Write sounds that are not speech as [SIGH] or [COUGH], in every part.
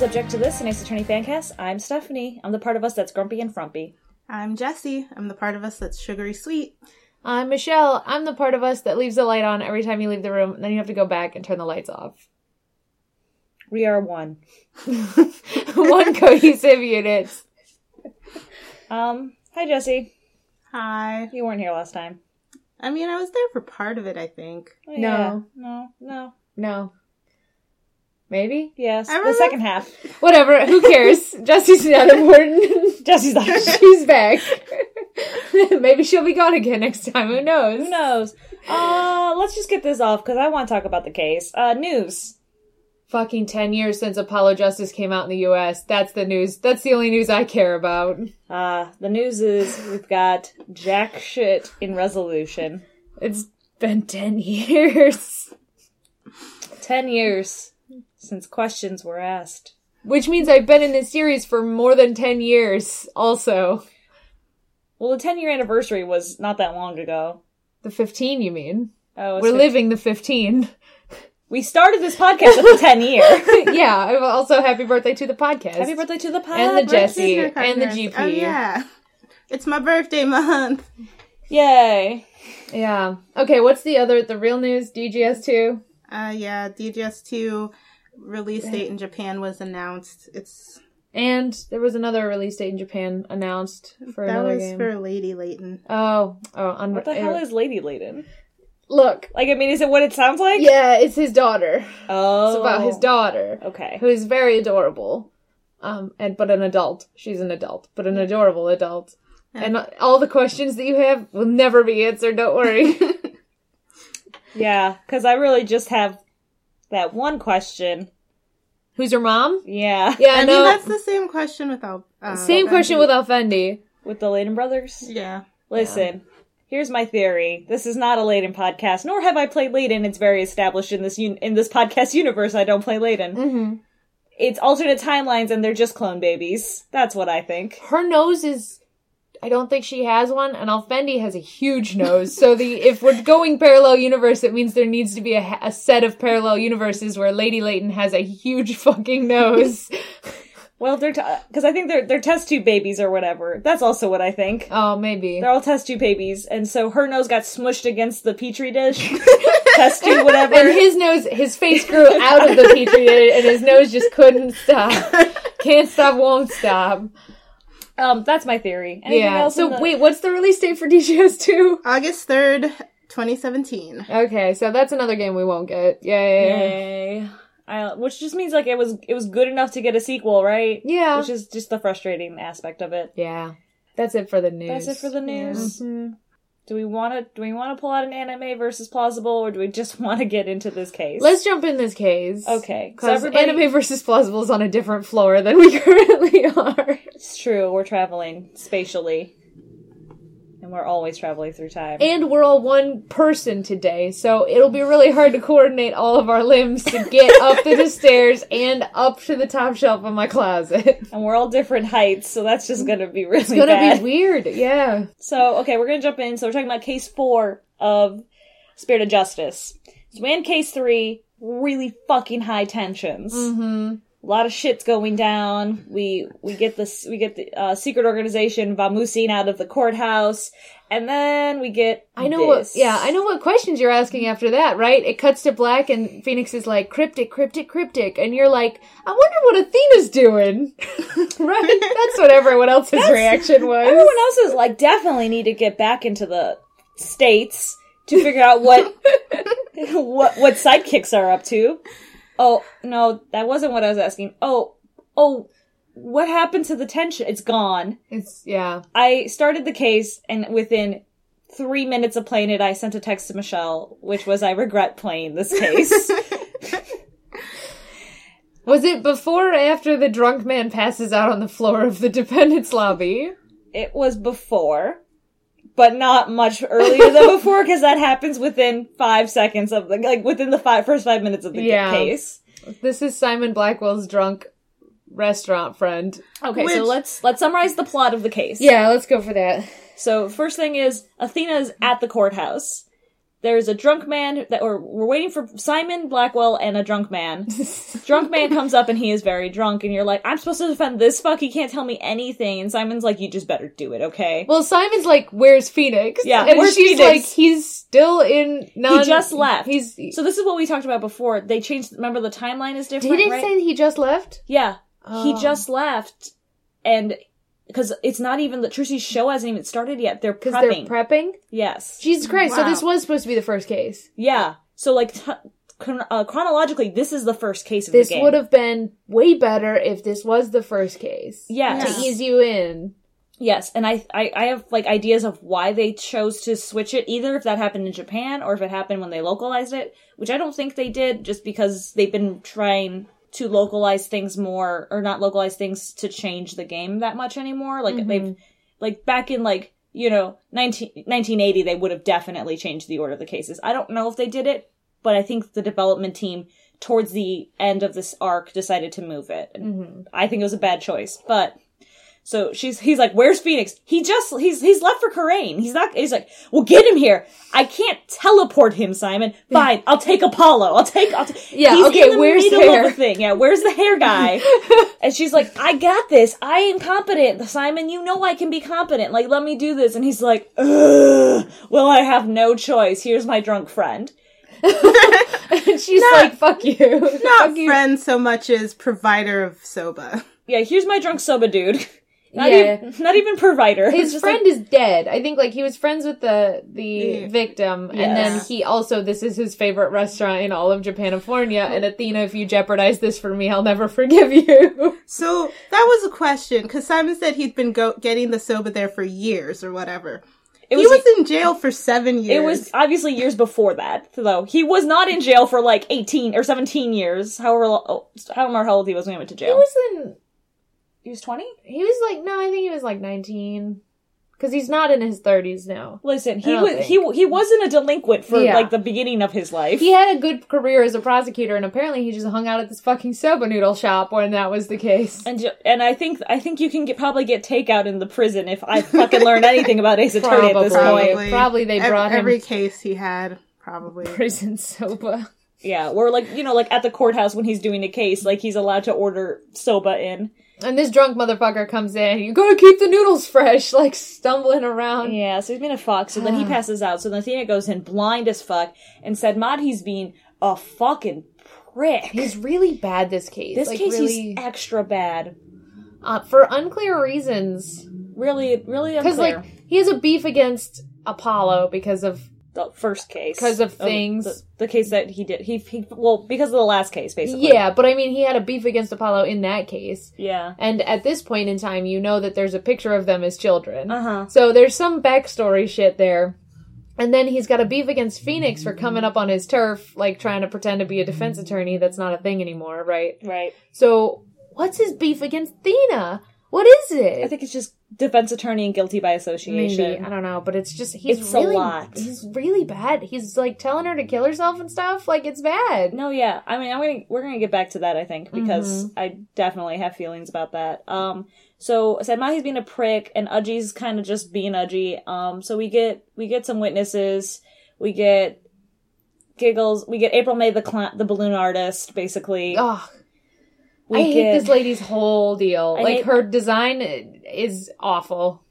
This is Object to This, an Ace Attorney fancast. I'm Stephanie. I'm the part of us that's grumpy and frumpy. I'm Jessie. I'm the part of us that's sugary sweet. I'm Michelle. I'm the part of us that leaves the light on every time you leave the room, and then you have to go back and turn the lights off. We are one. [LAUGHS] One cohesive unit. Um, hi Jesse. Hi. You weren't here last time. I mean, I was there for part of it, I think. Oh, No. No. No. No. Maybe? Yes. The second half. Whatever. Who cares? [LAUGHS] Jesse's not important. Jesse's not. [LAUGHS] She's back. [LAUGHS] Maybe she'll be gone again next time. Who knows? Who knows? Uh, let's just get this off because I want to talk about the case. Uh, news. Fucking 10 years since Apollo Justice came out in the US. That's the news. That's the only news I care about. Uh, the news is we've got jack shit in resolution. It's been 10 years. Ten years since questions were asked. Which means I've been in this series for more than 10 years, also. Well, the ten year anniversary was not that long ago. The 15, you mean? Oh, We're fif- living the 15. We started this podcast at the ten year. [LAUGHS] yeah, also happy birthday to the podcast. Happy birthday to the podcast. And the Brett. Jesse. And the. GP. Oh, yeah. It's my birthday month. Yay. Yeah. Okay, what's the other, the real news? DGS2? Uh, yeah, DGS2 release date in Japan was announced. It's And there was another release date in Japan announced for that another was game. for Lady Layton. Oh, oh, on What the hell is Lady Layton? Look. Like, I mean, is it what it sounds like? Yeah, it's his daughter. Oh. It's about his daughter. Okay. who is very adorable. Um, and but an adult. She's an adult, but an adorable adult. And all the questions that you have will never be answered. Don't worry. [LAUGHS] [LAUGHS] Yeah, because I really just have that one question. Who's your mom? Yeah. [LAUGHS] Yeah, I mean, that's the same question without. Uh, Same question Fendi. without Fendi. With the Layton brothers? Yeah. Listen, here's my theory. This is not a Layton podcast, nor have I played Layton. It's very established in this un- in this podcast [LAUGHS] universe. I don't play Layton. Mm-hmm. It's alternate timelines, and they're just clone babies. That's what I think. Her nose is. I don't think she has one, and Alfendi has a huge nose. So the if we're going parallel universe, it means there needs to be a, a set of parallel universes where Lady Layton has a huge fucking nose. [LAUGHS] Well, they're because I think they're they're test tube babies or whatever. That's also what I think. oh, maybe. They're all test tube babies, and so her nose got smushed against the petri dish, [LAUGHS] test tube, whatever. And his nose, his face grew out of the petri dish, and his nose just couldn't stop. [LAUGHS] Can't stop, won't stop. Um, that's my theory. Anything yeah. else So the- wait, what's the release date for [LAUGHS] DGS two? August 3rd, 2017. Okay, so that's another game we won't get. Yay. Yay. I, which just means like it was it was good enough to get a sequel, right? Yeah. Which is just the frustrating aspect of it. Yeah. That's it for the news. That's it for the news. Mhm. Do we want to do we want to pull out an anime versus plausible, or do we just [LAUGHS] want to get into this case? Let's jump in this case. Okay, so Because everybody, anime versus plausible is on a different floor than we [LAUGHS] currently are. it's true. We're traveling spatially, and we're always traveling through time. And we're all one person today, so it'll be really hard to coordinate all of our limbs to get up to the stairs and up to the top shelf of my closet. [LAUGHS] and we're all different heights, so that's just gonna be really It's gonna bad. be weird, yeah. So, okay, we're gonna jump in. So we're talking about case four of Spirit of Justice. So in case three, really fucking high tensions. Mm-hmm. A lot of shit's going down. We we get this we get the uh, secret organization Vamusin out of the courthouse, and then we get I know this. what, yeah, I know what questions you're asking after that, right? It cuts to black and Phoenix is like, cryptic, cryptic, cryptic, and you're like, I wonder what Athena's doing. [LAUGHS] right? That's what everyone else's reaction was. Everyone else is like definitely need to get back into the states to figure out what [LAUGHS] [LAUGHS] what what sidekicks are up to. Oh no, that wasn't what I was asking. Oh oh, what happened to the tension? It's gone. It's, yeah. I started the case, and within three minutes of playing it, I sent a text to Michelle, which was, "I regret playing this case." [LAUGHS] Was it before or after the drunk man passes out on the floor of the dependence lobby? it was before, but not much earlier than [LAUGHS] before, because that happens within five seconds of the like within the five first five minutes of the Yeah. case. This is Simon Blackwell's drunk restaurant friend. Okay, Which- so let's let's summarize the plot of the case. Yeah, let's go for that. So first thing is Athena is at the courthouse, there's a drunk man that or we're waiting for Simon Blackwell and a drunk man. [LAUGHS] drunk man comes up and he is very drunk and you're like, I'm supposed to defend this fuck, he can't tell me anything and Simon's like, You just better do it, okay? Well, Simon's like, "Where's Phoenix?" Yeah, and where's she's Phoenix? like, "He's still in non." he just left. He's. so this is what we talked about before. They changed remember the timeline is different. He Did it right? say he just left? Yeah. He Oh. just left and because it's not even the Trucy's show hasn't even started yet. They're Because prepping. they're prepping. yes. Jesus Christ! So Wow. this was supposed to be the first case. Yeah. So like t- chron- uh, chronologically, this is the first case of This the game. This would have been way better if this was the first case. Yes. To ease you in. Yes, and I, I I have like ideas of why they chose to switch it. Either if that happened in Japan or if it happened when they localized it, which I don't think they did, just because they've been trying to localize things more or not localize things to change the game that much anymore. Like mm-hmm. they've like back in like you know 19, 1980 they would have definitely changed the order of the cases. I don't know if they did it, but I think the development team towards the end of this arc decided to move it. And I think it was a bad choice, but so she's he's like, "Where's Phoenix?" He just he's he's left for Khura'in. He's not. He's like, "Well, get him here. I can't teleport him, Simon. Fine, I'll take Apollo. I'll take. I'll ta-" Yeah, He's okay, in the where's middle of hair? the thing? Yeah, where's the hair guy? [LAUGHS] and she's like, "I got this. I am competent, Simon. You know I can be competent. Like, let me do this." And he's like, Ugh, "Well, I have no choice. Here's my drunk friend." [LAUGHS] And she's like, "Fuck you." Not Fuck you. friend so much as provider of soba. Yeah, here's my drunk soba dude. Not Yeah. even not even provider. His [LAUGHS] friend like, is dead. I think like he was friends with the the Yeah. victim, and then he also this is his favorite restaurant in all of Japanifornia. And Athena, if you jeopardize this for me, I'll never forgive you. [LAUGHS] So that was a question because Simon said he'd been go- getting the soba there for years or whatever. it he was in jail for seven years. It was obviously years before that, though. He was not in jail for like 18 or 17 years, however, lo- oh, however how old he was when he went to jail. he was in. He was 20? He was like no, I think he was like nineteen, because he's not in his thirties now. Listen, he was think. he he wasn't a delinquent for Yeah. like the beginning of his life. He had a good career as a prosecutor, and apparently he just hung out at this fucking soba noodle shop when that was the case. and and I think I think you can get probably get takeout in the prison if I fucking learn anything about Ace Attorney at this Probably. point. Probably they Ev- brought him- every case he had. Probably. Prison soba. Yeah, or like you know, like at the courthouse when he's doing a case, like he's allowed to order soba in. And this drunk motherfucker comes in. You gotta keep the noodles fresh, [LAUGHS] like stumbling around. Yeah, so he's been a fuck. So then he [SIGHS] passes out. So then Athena goes in blind as fuck and said, "Mod, he's being a fucking prick." He's really bad this case. This like, case really, he's extra bad. uh, for unclear reasons. Really, really unclear. Because like he has a beef against Apollo because of the first case because of things. the, the case that he did. He he well because of the last case basically. yeah, but I mean he had a beef against Apollo in that case. Yeah. And at this point in time, you know that there's a picture of them as children. Uh huh. So there's some backstory shit there. And then he's got a beef against Phoenix for coming up on his turf, like trying to pretend to be a defense attorney. That's not a thing anymore, right? Right. So what's his beef against Thena? What is it? I think it's just defense attorney and guilty by association. Maybe I don't know, but it's just he's It's a really lot. he's really bad. He's like telling her to kill herself and stuff. Like it's bad. No, yeah. I mean, I'm gonna we're gonna get back to that. I think because Mm-hmm. I definitely have feelings about that. Um, so Sahdmadhi's being a prick, and Udgy's kind of just being Udgy. Um, so we get we get some witnesses. We get giggles. We get April May the cl- the balloon artist, basically. Ugh, we I hate this lady's whole deal. I like her design is awful.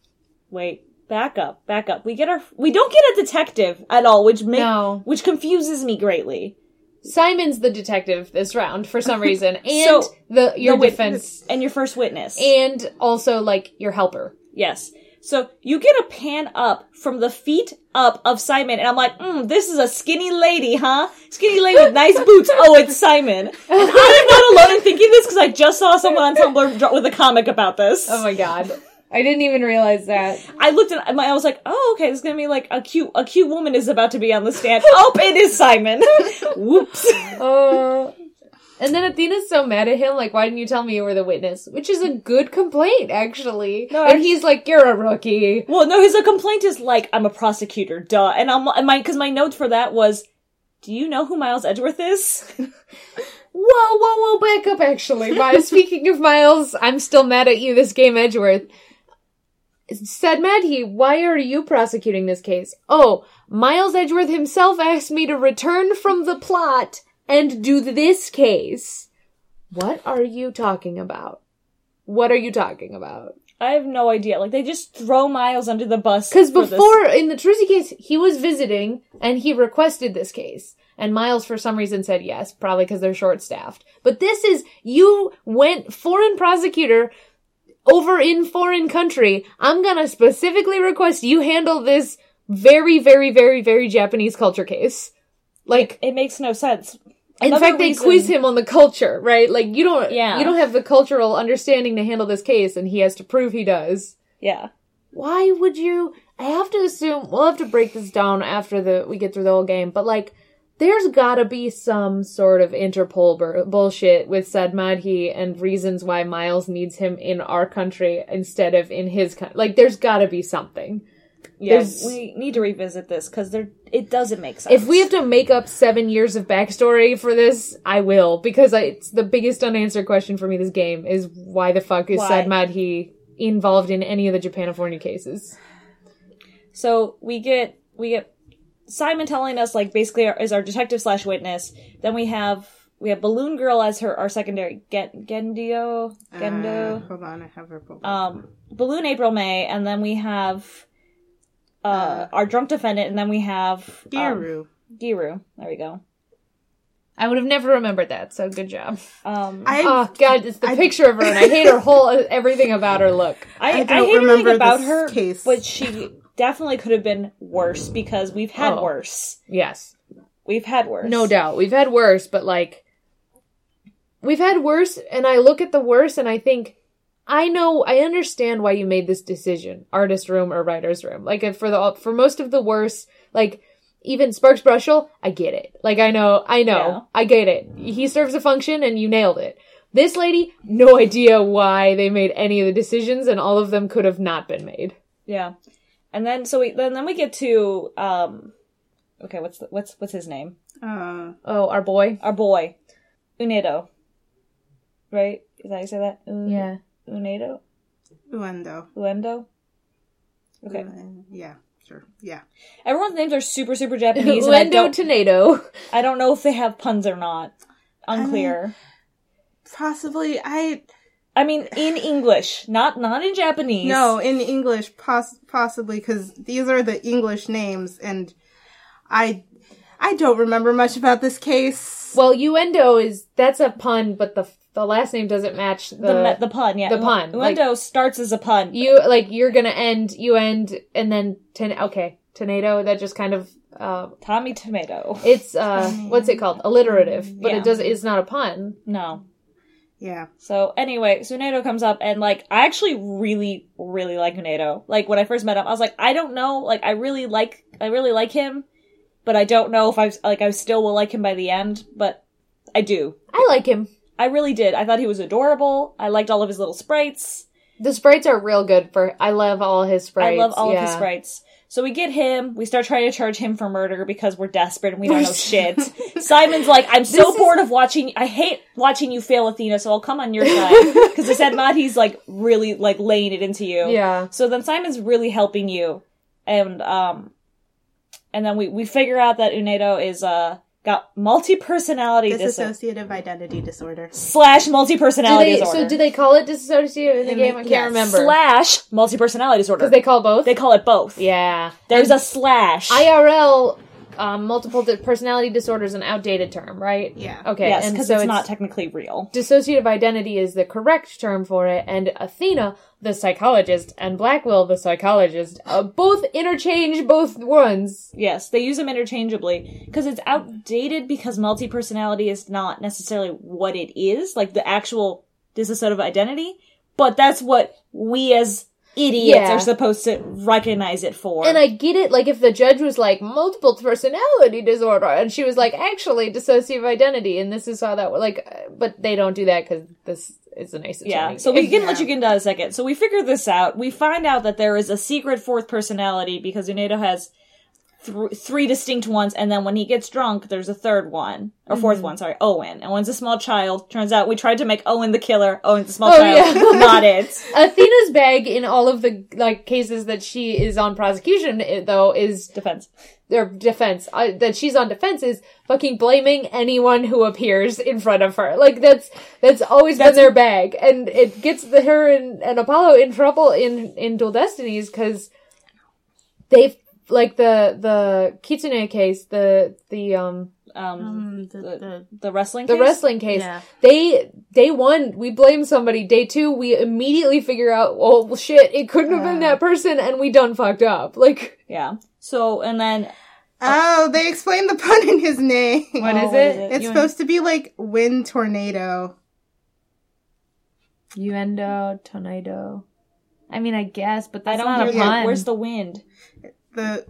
Wait, back up, back up. We get our we don't get a detective at all, which make No. which confuses me greatly. Simon's the detective this round for some [LAUGHS] reason, and So, the your The wit- defense, and your first witness. and also like your helper. Yes. So you get a pan up from the feet up of Simon, and I'm like, mm, this is a skinny lady, huh? Skinny lady with nice [LAUGHS] boots. Oh, it's Simon. And I am not alone in thinking this because I just saw someone on Tumblr with a comic about this. Oh my god, I didn't even realize that. I looked at my, I was like, oh, okay, this is gonna be like a cute, a cute woman is about to be on the stand. oh, it is Simon. [LAUGHS] Whoops. Oh. And then Athena's so mad at him, like, why didn't you tell me you were the witness? Which is a good complaint, actually. No, and he's like, you're a rookie. Well, no, his uh, complaint is like, I'm a prosecutor, duh. And I'm, and my, cause my note for that was, do you know who Miles Edgeworth is? [LAUGHS] Whoa, whoa, whoa, back up, actually. [LAUGHS] My, speaking of Miles, I'm still mad at you this game, Edgeworth. said Madhi, why are you prosecuting this case? Oh, Miles Edgeworth himself asked me to return from the plot and do this case. What are you talking about? What are you talking about? I have no idea. Like they just throw Miles under the bus. Because for this. before, in the Trucy case, he was visiting and he requested this case. And Miles, for some reason, said yes, probably because they're short staffed. But this is, you went foreign prosecutor over in foreign country. I'm gonna specifically request you handle this very, very, very, very Japanese culture case. Like, it makes no sense. In fact, they reason- quiz him on the culture, right? Like, you don't, Yeah. you don't have the cultural understanding to handle this case, and he has to prove he does Yeah. why would you i have to assume we'll have to break this down after the we get through the whole game but like there's gotta be some sort of interpol bur- bullshit with Sahdmadhi and reasons why miles needs him in our country instead of in his country like there's gotta be something Yeah. There's- We need to revisit this because there it doesn't make sense. if we have to make up seven years of backstory for this i will because I, it's the biggest unanswered question for me this game is why the fuck is Why? Sahdmadhi involved in any of the japanifornia cases So we get we get Simon telling us like basically our, is our detective slash witness. Then we have we have Balloon Girl as her our secondary Gen, Gendio Uh, hold on, I have her. pulled up. um Balloon April May and then we have uh, our drunk defendant and then we have um, Giru. Giru. There we go. i would have never remembered that so good job Um I Oh God, it's the I- picture of her, and I hate her whole everything about her look. I, I, I don't hate remember about this her, case. but she definitely could have been worse because we've had Oh. worse. Yes, We've had worse. no doubt. We've had worse, but like, we've had worse, and I look at the worse, and I think, I know, I understand why you made this decision, artist room or writer's room. Like for the for most of the worst, like even Sparks Brushel, I get it. Like I know, I know, Yeah. I get it. He serves a function, and you nailed it. This lady, no idea why they made any of the decisions, and all of them could have not been made. Yeah, and then so we then then we get to um, okay, what's the, what's what's his name? Uh, Oh, our boy. Our boy, Unedo. Right? Is that how you say that? Un- Yeah. Unedo. Uendo. Uendo. Okay. Uh, yeah, sure. Yeah. Everyone's names are super super Japanese, and I Lendo don't Tornado. I don't know if they have puns or not. Unclear. Possibly, I I mean, in English, not not in Japanese. no in English, poss- possibly because these are the English names, and I I don't remember much about this case. Well, Uendo is that's a pun, but the the last name doesn't match the, the the, the pun. Yeah, the pun, Uendo starts as a pun. you like you're gonna end you end and then ten okay tornado that just kind of uh Tommy Tomato. it's uh what's it called alliterative but Yeah. it does it's not a pun No. Yeah, So anyway, so Unedo comes up and like I actually really, really like Unedo. Like when I first met him, I was like, I don't know, like I really like I really like him, but I don't know if I like I still will like him by the end, but I do. I like him I really did. I thought he was adorable. I liked all of his little sprites. the sprites are real good for I love all his sprites I love all of his sprites. So we get him. We start trying to charge him for murder because we're desperate and we don't know [LAUGHS] shit. Simon's like, I'm so This is- bored of watching. I hate watching you fail, Athena. So I'll come on your side [LAUGHS] because I said Madhi's like really like laying it into you. yeah So then Simon's really helping you, and um, and then we we figure out that Unedo is uh got multi personality disorder dissociative identity disorder. slash multi do personality they, disorder. so do they call it dissociative in the In game the- I can't yes. remember slash multi personality disorder? because they call both they call it both. yeah There's a slash. IRL, um, multiple di- personality disorder is an outdated term, right? Yeah. Okay. yes, and because so it's, not technically real. dissociative identity is the correct term for it, and Athena, the psychologist, and Blackwell, the psychologist, uh, both interchange both ones. Yes, they use them interchangeably because it's outdated because multi personality is not necessarily what it is, like the actual dissociative identity. But that's what we as idiots Yeah. are supposed to recognize it for. And I get it, like if the judge was like multiple personality disorder, and she was like actually dissociative identity, and this is how that like, but they don't do that because this is an ace yeah, so we can let you get into that a second. So we figure this out. We find out that there is a secret fourth personality because Unedo has th- three distinct ones, and then when he gets drunk, there's a third one or 4th Mm-hmm. one. Sorry, Owen. And one's a small child. Turns out we tried to make Owen the killer. Owen's a small Oh, child. yeah. [LAUGHS] Not it. [LAUGHS] Athena's bag in all of the like cases that she is on prosecution though is Defense. their defense uh, that she's on defense is fucking blaming anyone who appears in front of her. Like that's that's always That's- been their bag, and it gets the, her and, and Apollo in trouble in in Dual Destinies because they like the the Kitsune case, the the um Um, Um, the, the, the, the wrestling. the case? wrestling case. Yeah. They day one we blame somebody. Day two we immediately figure out oh well, shit it couldn't have been Uh. that person and we done fucked up. [LAUGHS] Like Yeah. So and then oh, they explained the pun in his name. what Oh, is what it? is it? It's You- supposed to be like wind tornado. Uendo, tornado. I mean, I guess, but I that's don't not a get pun. Where's the wind? The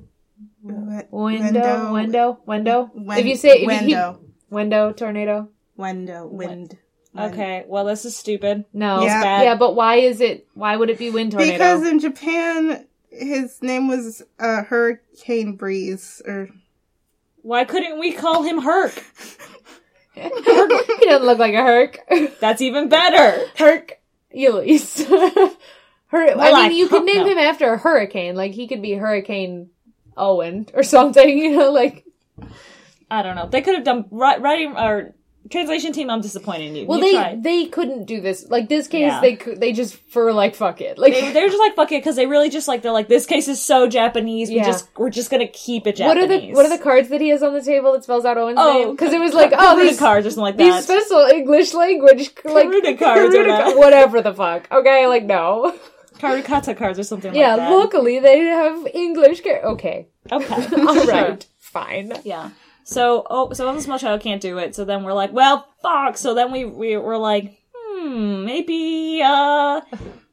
window, window, window? Wen- if you say if you window, keep, window, tornado. window, wind. wind. Okay. Well, this is stupid. No, Yeah. bad. yeah, but why is it? Why would it be wind tornado? Because in Japan, his name was uh, Hurricane Breeze, or Why couldn't we call him Herc? [LAUGHS] he doesn't look like a Herc. That's even better. Herc [LAUGHS] Her, I mean, you could name no. him after a hurricane. Like he could be Hurricane Owen or [LAUGHS] something. You know, like I don't know. They could have done ri- writing or translation team. I'm disappointed in you. well, you they tried. they couldn't do this. Like this case, Yeah. they could they just for like fuck it. Like They, they're just like fuck it because they really just like they're like this case is so Japanese. We just we're just gonna keep it Japanese. what are the what are the cards that he has on the table that spells out Owen's Oh, name? Because it was like, oh, these cards or something like that. these special English language like Karuta cards or Karuta whatever the fuck. Okay, like no. [LAUGHS] Karukata cards or something yeah, like that. Yeah, luckily they have English. Car- okay, Okay. [LAUGHS] [LAUGHS] all right, fine. Yeah. So, oh, so the small child can't do it. So then we're like, well, fuck. So then we we were like, hmm, maybe, uh,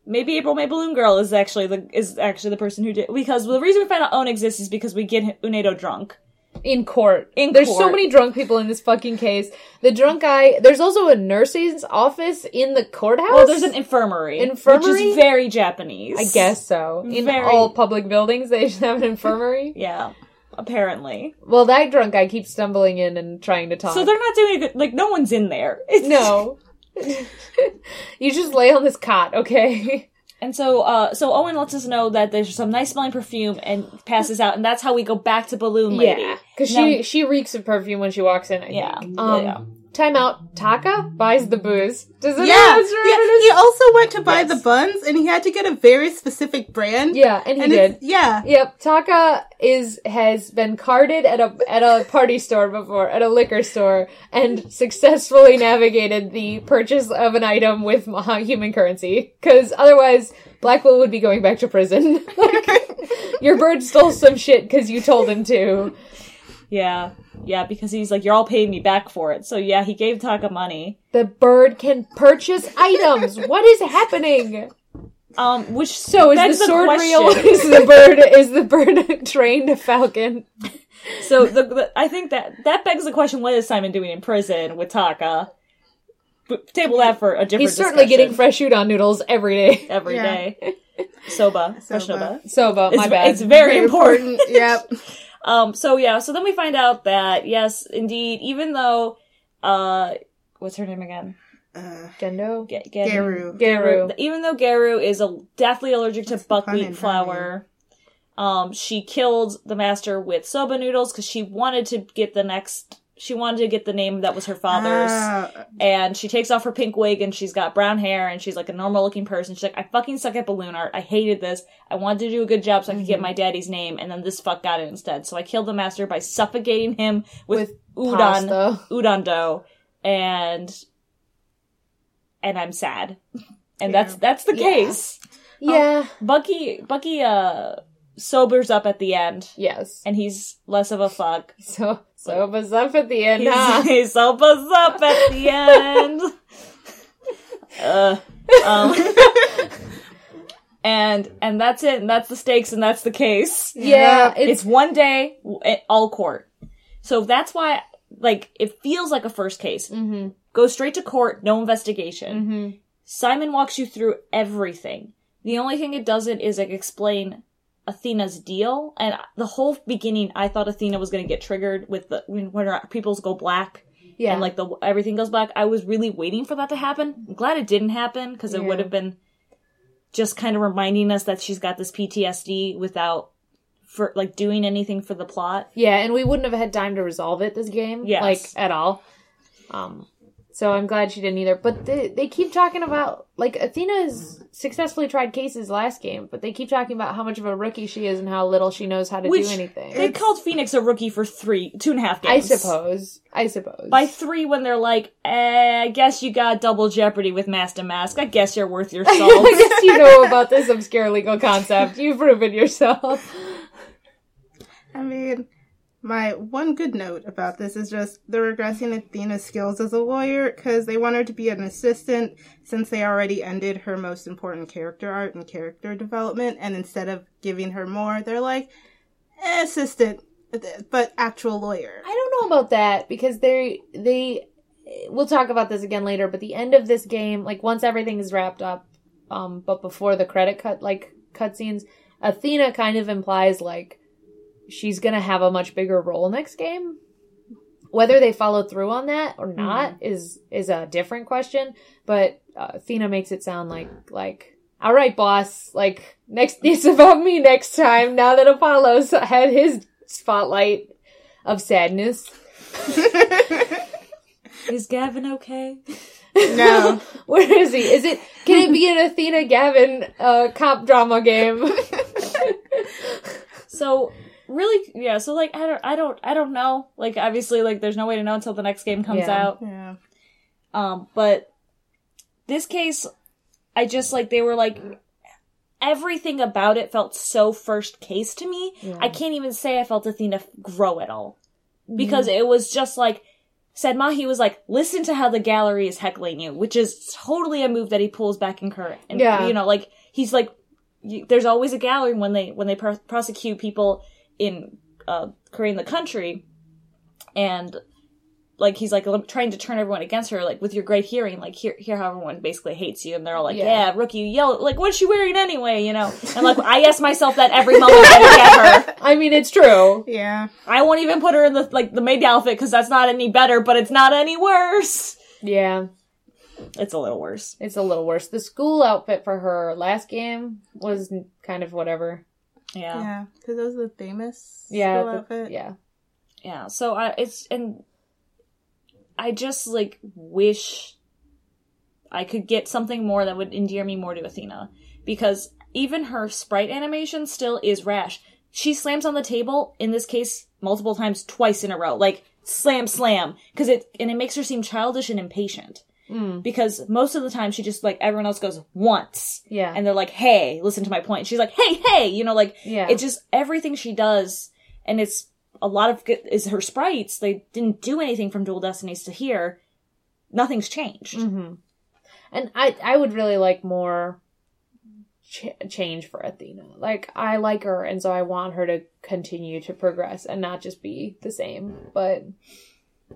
maybe April May Balloon Girl is actually the is actually the person who did because the reason we find out Owen exists is because we get Unedo drunk. In court, In there's so many drunk people in this fucking case. The drunk guy. There's also a nurse's office in the courthouse. Well, there's an infirmary, Infirmary, which is very Japanese. I guess so. In Very- all public buildings, they should have an infirmary. [LAUGHS] Yeah. Apparently. well, that drunk guy keeps stumbling in and trying to talk. So they're not doing a good. Like no one's in there. It's- [LAUGHS] no. [LAUGHS] you just lay on this cot, okay? And so, uh, so Owen lets us know that there's some nice smelling perfume and passes out, and that's how we go back to Balloon Lady. Yeah, because she she reeks of perfume when she walks in. I Yeah, think. Um, yeah. Time out. Taka buys the booze. Does anyone Yeah, else remember yeah. He also went to buy Yes. the buns, and he had to get a very specific brand. Yeah, and he and did. yeah. Yep, Taka is has been carded at a at a party store before, at a liquor store, and successfully navigated the purchase of an item with [LAUGHS] human currency. Because otherwise, Blackwell would be going back to prison. [LAUGHS] like, [LAUGHS] your bird stole some shit because you told him to. Yeah, yeah, because he's like, you're all paying me back for it. So yeah, he gave Taka money. The bird can purchase items. [LAUGHS] What is happening? Um, which So is the sword question. real? [LAUGHS] Is the bird is the bird [LAUGHS] trained a falcon? so the, the I think that that begs the question: What is Simon doing in prison with Taka? But table that for a different. He's certainly discussion getting fresh udon noodles every day. every Yeah. day. Soba, Soba. soba. Soba, my It's, bad. it's very important. yep. Um, so yeah, so then we find out that yes, indeed, even though, uh, what's her name again? Uh, Gendo. Ge- Ge- Garu. Garu. Even though Garu is a, deathly allergic to pun buckwheat flour, um, she killed the master with soba noodles because she wanted to get the next. She wanted to get the name that was her father's. ah, and she takes off her pink wig and she's got brown hair and she's like a normal looking person. She's like, I fucking suck at balloon art. I hated this. I wanted to do a good job so I could get my daddy's name, and then this fuck got it instead. So I killed the master by suffocating him with, udon, Pasta. udon dough, and and I'm sad. And that's that's the Yeah. case. Yeah. Bucky Bucky uh sobers up at the end, Yes. and he's less of a fuck. So Soba's up at the end, He's, huh? he sobers up at the [LAUGHS] end. uh, um, and and that's it. And that's the stakes. And that's the case. Yeah, It's, it's, one day, w- all court. So that's why, like, it feels like a first case. hmm Go straight to court, no investigation. hmm Simon walks you through everything. The only thing it doesn't is like explain Athena's deal, and the whole beginning, I thought Athena was going to get triggered with the when, when her pupils go black Yeah. and like the everything goes black. I was really waiting for that to happen. I'm glad it didn't happen because it Yeah. would have been just kind of reminding us that she's got this PTSD without for like doing anything for the plot. Yeah, and we wouldn't have had time to resolve it this game, Yes. like at all. Um, so I'm glad she didn't either. But they they keep talking about like Athena has successfully tried cases last game, but they keep talking about how much of a rookie she is and how little she knows how to Which do anything. They called Phoenix a rookie for three, two and a half I games. I suppose. I suppose. By three, when they're like, eh, I guess you got double jeopardy with Master Mask. I guess you're worth your [LAUGHS] salt. I guess you know about this obscure legal concept. You've proven yourself. [LAUGHS] My one good note about this is just they're regressing Athena's skills as a lawyer because they want her to be an assistant since they already ended her most important character art and character development. And instead of giving her more, they're like, eh, assistant, but actual lawyer. I don't know about that because they they we'll talk about this again later, but the end of this game, like once everything is wrapped up, um, but before the credit cut like cutscenes, Athena kind of implies like she's gonna have a much bigger role next game. Whether they follow through on that or not is is a different question. But uh, Athena makes it sound like like all right, boss. Like next, it's about me next time. Now that Apollo's had his spotlight of sadness. [LAUGHS] Is Gavin okay? No. [LAUGHS] Where is he? Is it? Can it be an Athena Gavin uh, cop drama game? [LAUGHS] So really, yeah. So like, I don't, I don't, I don't know. Like, obviously, like, there's no way to know until the next game comes Yeah. out. Yeah. Um, but this case, I just like they were like everything about it felt so first case to me. yeah. I can't even say I felt Athena grow at all because it was just like said Mahi was like, listen to how the gallery is heckling you, which is totally a move that he pulls back in current. And, Yeah. you know, like he's like, you, there's always a gallery when they when they pr- prosecute people in uh, Khura'in the country, and like he's like trying to turn everyone against her, like with your great hearing, like hear here how everyone basically hates you, and they're all like, Yeah. yeah, rookie, you yell like what's she wearing anyway, you know? And like I ask myself that every moment I look at her. [LAUGHS] I mean, it's true. Yeah. I won't even put her in the like the maid outfit because that's not any better, but it's not any worse. Yeah, It's a little worse. it's a little worse. The school outfit for her last game was kind of whatever. Yeah. Yeah. Because it was the famous Yeah, the- outfit. yeah. Yeah, so I it's and I just like wish I could get something more that would endear me more to Athena because even her sprite animation still is rash. She slams on the table in this case multiple times twice in a row, like slam slam because it and it makes her seem childish and impatient. Mm. Because most of the time she just like everyone else goes once Yeah. and they're like, "Hey, listen to my point." She's like, "Hey, hey," you know, like Yeah. it's just everything she does, and it's a lot of good is her sprites. They didn't do anything from Dual Destinies to here. Nothing's changed. hmm And I, I would really like more ch- change for Athena. Like, I like her, and so I want her to continue to progress and not just be the same. But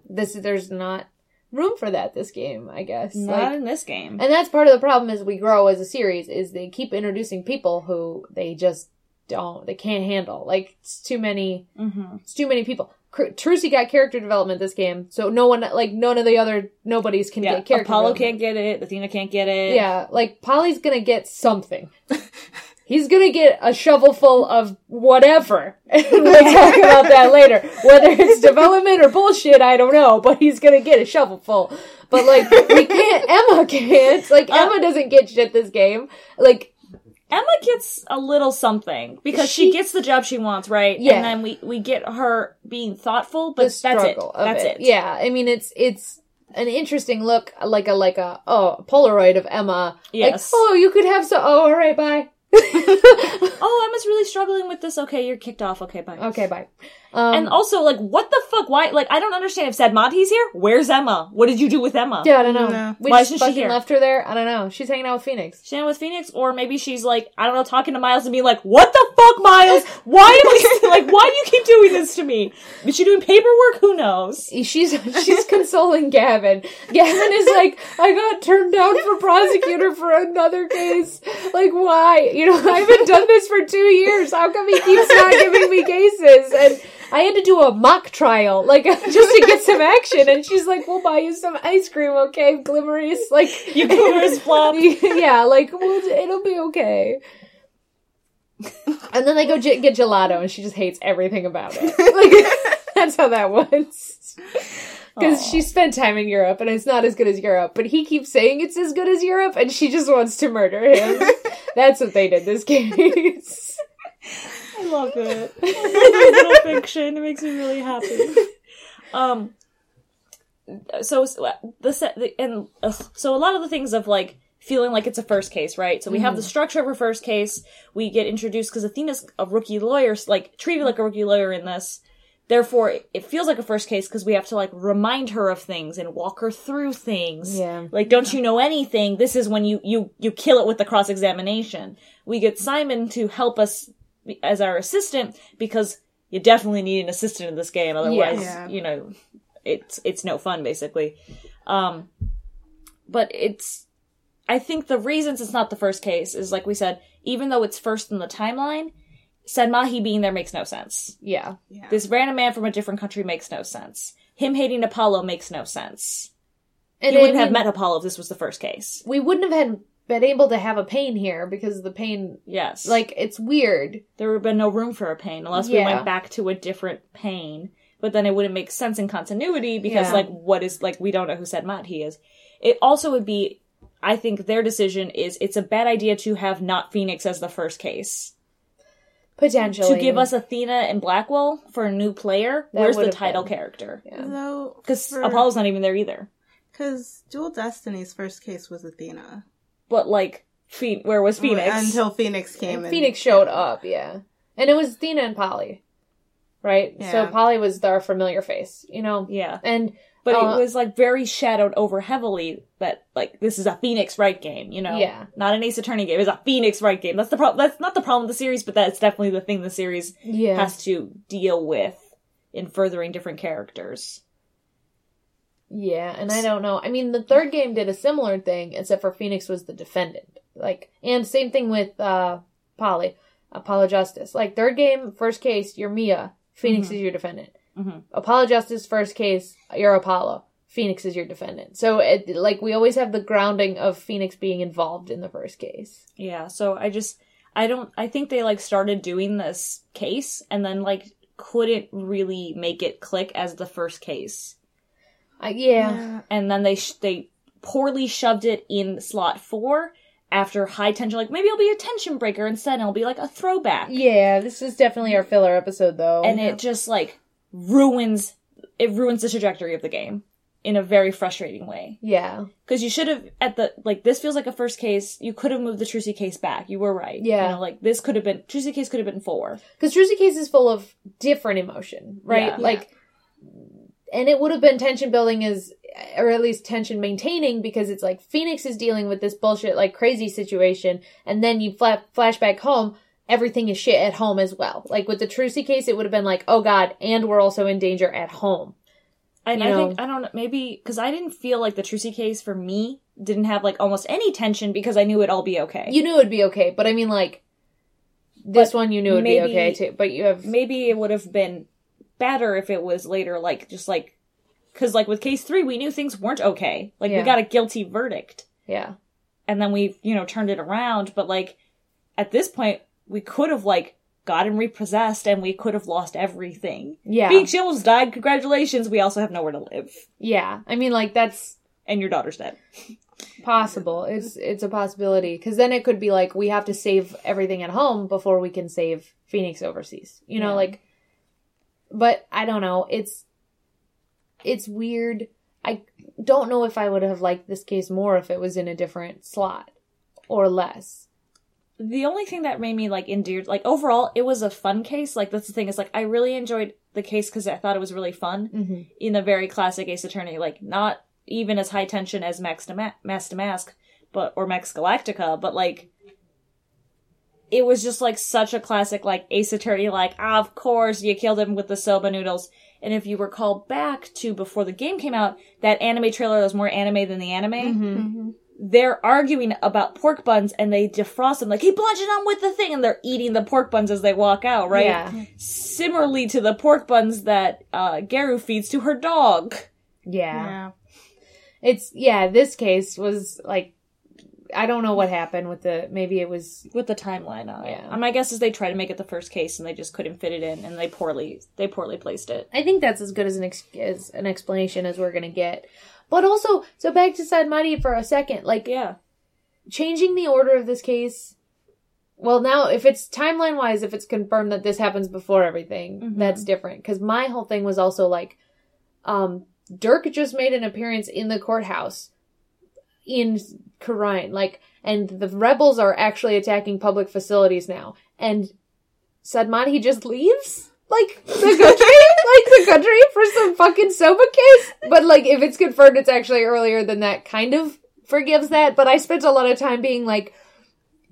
this, there's not room for that this game, I guess. Not Like, in this game. and that's part of the problem as we grow as a series is they keep introducing people who they just don't, they can't handle. Like, it's too many mm-hmm. it's too many people. Trucy got character development this game, so no one, like none of the other nobodies can Yeah, get character. Apollo can't get it. Athena can't get it. Yeah, like Polly's gonna get something. [LAUGHS] He's gonna get a shovel full of whatever. [LAUGHS] we'll talk [LAUGHS] about that later. Whether it's development or bullshit, I don't know, but he's gonna get a shovel full. But like, we can't, [LAUGHS] Emma can't. Like, Uh, Emma doesn't get shit this game. Like, Emma gets a little something because she, She- gets the job she wants, right? Yeah. And then we we get her being thoughtful, but that's it. That's it. it. Yeah, I mean it's it's an interesting look, like a like a oh Polaroid of Emma. Yes. Like, oh, you could have so. Oh, all right, bye. [LAUGHS] Oh, Emma's really struggling with this. Okay, you're kicked off. Okay, bye. okay, bye. Um, And also, like, what the fuck? Why? Like, I don't understand. If Sad Monty's here, where's Emma? What did you do with Emma? yeah, I don't know. No. We Why just isn't she fucking here? left her there. I don't know. She's hanging out with Phoenix. Shannon with Phoenix, or maybe she's like, I don't know, talking to Miles and being like, "What the fuck, Miles? Why am I [LAUGHS] [LAUGHS] like? Why do you keep doing this to me? Is she doing paperwork? Who knows?" She's she's consoling Gavin. Gavin is like, I got turned down for prosecutor for another case. Like, why? You know, I haven't done this for two years. How come he keeps not giving me cases? And I had to do a mock trial, like [LAUGHS] just to get some action. And she's like, "We'll buy you some ice cream, okay, Glimmerous?" Like [LAUGHS] You Glimmerous flop. [LAUGHS] yeah, like well, it'll be okay. And then they go j- get gelato, and she just hates everything about it. Like that's how that was. Because she spent time in Europe, and it's not as good as Europe. But he keeps saying it's as good as Europe, and she just wants to murder him. that's what they did this case. I love it. I love little fiction. It makes me really happy. Um. So uh, the set the, and ugh, so a lot of the things of like feeling like it's a first case, right? So we have the mm-hmm. structure of a first case. We get introduced because Athena's a rookie lawyer, like treated like a rookie lawyer in this. Therefore, it feels like a first case because we have to like remind her of things and walk her through things. Yeah. Like, don't you know anything? This is when you you you kill it with the cross examination. We get Simon to help us as our assistant because you definitely need an assistant in this game. Otherwise, Yeah. you know, it's it's no fun basically. Um, but it's I think the reasons it's not the first case is like we said, even though it's first in the timeline, Sahdmadhi being there makes no sense. Yeah. Yeah. This random man from a different country makes no sense. Him hating Apollo makes no sense. And he wouldn't have mean, met Apollo if this was the first case. We wouldn't have had been able to have a pain here because the pain, Yes. like, it's weird. there would have been no room for a pain unless we went back to a different pain. But then it wouldn't make sense in continuity because, Yeah. like, what is like we don't know who said Matt he is. It also would be, I think, their decision is it's a bad idea to have not Phoenix as the first case Potentially. to give us Athena and Blackwell for a new player. That where's the title been- character? Yeah. Because for- Apollo's not even there either. Because Dual Destiny's first case was Athena. But like, Phe- where was Phoenix? Until Phoenix came and Phoenix showed up, yeah. And it was Athena and Polly. Right? Yeah. So Polly was our familiar face, you know? yeah, And but Uh, it was like very shadowed over heavily that like this is a Phoenix Wright game, you know? Yeah. not an Ace Attorney game. It's a Phoenix Wright game. That's the problem. That's not the problem with the series, but that's definitely the thing the series yeah. has to deal with in furthering different characters. Yeah, and I don't know. I mean, the third game did a similar thing, except for Phoenix was the defendant. Like, and same thing with uh Polly, Apollo Justice. Like, third game, first case, you're Mia. Phoenix Mhm. is your defendant. Mhm. Apollo Justice, first case, you're Apollo. Phoenix is your defendant. So, it, like, we always have the grounding of Phoenix being involved in the first case. Yeah, so I just I don't I think they like started doing this case and then like couldn't really make it click as the first case. Uh, yeah. yeah. And then they sh- they poorly shoved it in slot 4 after high tension like maybe it'll be a tension breaker instead and it'll be like a throwback. Yeah, this is definitely our filler episode, though. and it just like ruins it ruins the trajectory of the game in a very frustrating way yeah. because you should have at the like this feels like a first case you could have moved the Trucy case back you were right Yeah. you know like this could have been Trucy case could have been four Because Trucy Case is full of different emotion, right? Yeah. Like, and it would have been tension building as, or at least tension maintaining because it's like Phoenix is dealing with this bullshit, like crazy situation, and then you fla- flash back home, everything is shit at home as well. Like with the Trucy case, it would have been like, oh god, and we're also in danger at home. and You I know. think I don't know maybe because I didn't feel like the Trucy case for me didn't have like almost any tension because I knew it'd all be okay You knew it'd be okay, but I mean, like, this But one you knew it'd maybe- be okay too, but you have, maybe it would have been better if it was later like just like because like with case three we knew things weren't okay like Yeah. we got a guilty verdict yeah. and then we you know turned it around but like at this point we could have like gotten repossessed and we could have lost everything Yeah. Beak Shields died congratulations we also have nowhere to live Yeah. I mean, like, that's, and your daughter's dead possible it's it's a possibility because then it could be like we have to save everything at home before we can save phoenix overseas you know Yeah. like but i don't know. It's it's weird. I don't know if i would have liked this case more if it was in a different slot or less. The only thing that made me like endeared like overall it was a fun case. Like that's the thing is like i really enjoyed the case because i thought it was really fun mm-hmm. in a very classic ace attorney. Like not even as high tension as max to Ma- mask to mask but or max galactica but like it was just like such a classic like ace attorney like ah, of course you killed him with the soba noodles and if you recall back to before the game came out that anime trailer was more anime than the anime Mm-hmm. Mhm. they're arguing about pork buns and they defrost them like, he bludgeoned them with the thing and they're eating the pork buns as they walk out, right? Yeah. Similarly to the pork buns that uh, Garu feeds to her dog. Yeah. Yeah. It's yeah, this case was like I don't know what happened with the maybe it was With the timeline on it. Yeah. Um, my guess is they tried to make it the first case and they just couldn't fit it in and they poorly they poorly placed it. I think that's as good as an ex- as an explanation as we're gonna get. But also, so back to Sahdmadhi for a second, like Yeah. changing the order of this case. Well, now if it's timeline wise, if it's confirmed that this happens before everything, Mhm. that's different. Because my whole thing was also like, um, Dhurke just made an appearance in the courthouse in Khura'in, like, and the rebels are actually attacking public facilities now, and Sahdmadhi just leaves. Like the [LAUGHS] country, like the country for some fucking soba case. But like, if it's confirmed, it's actually earlier than that. Kind of forgives that. But I spent a lot of time being like,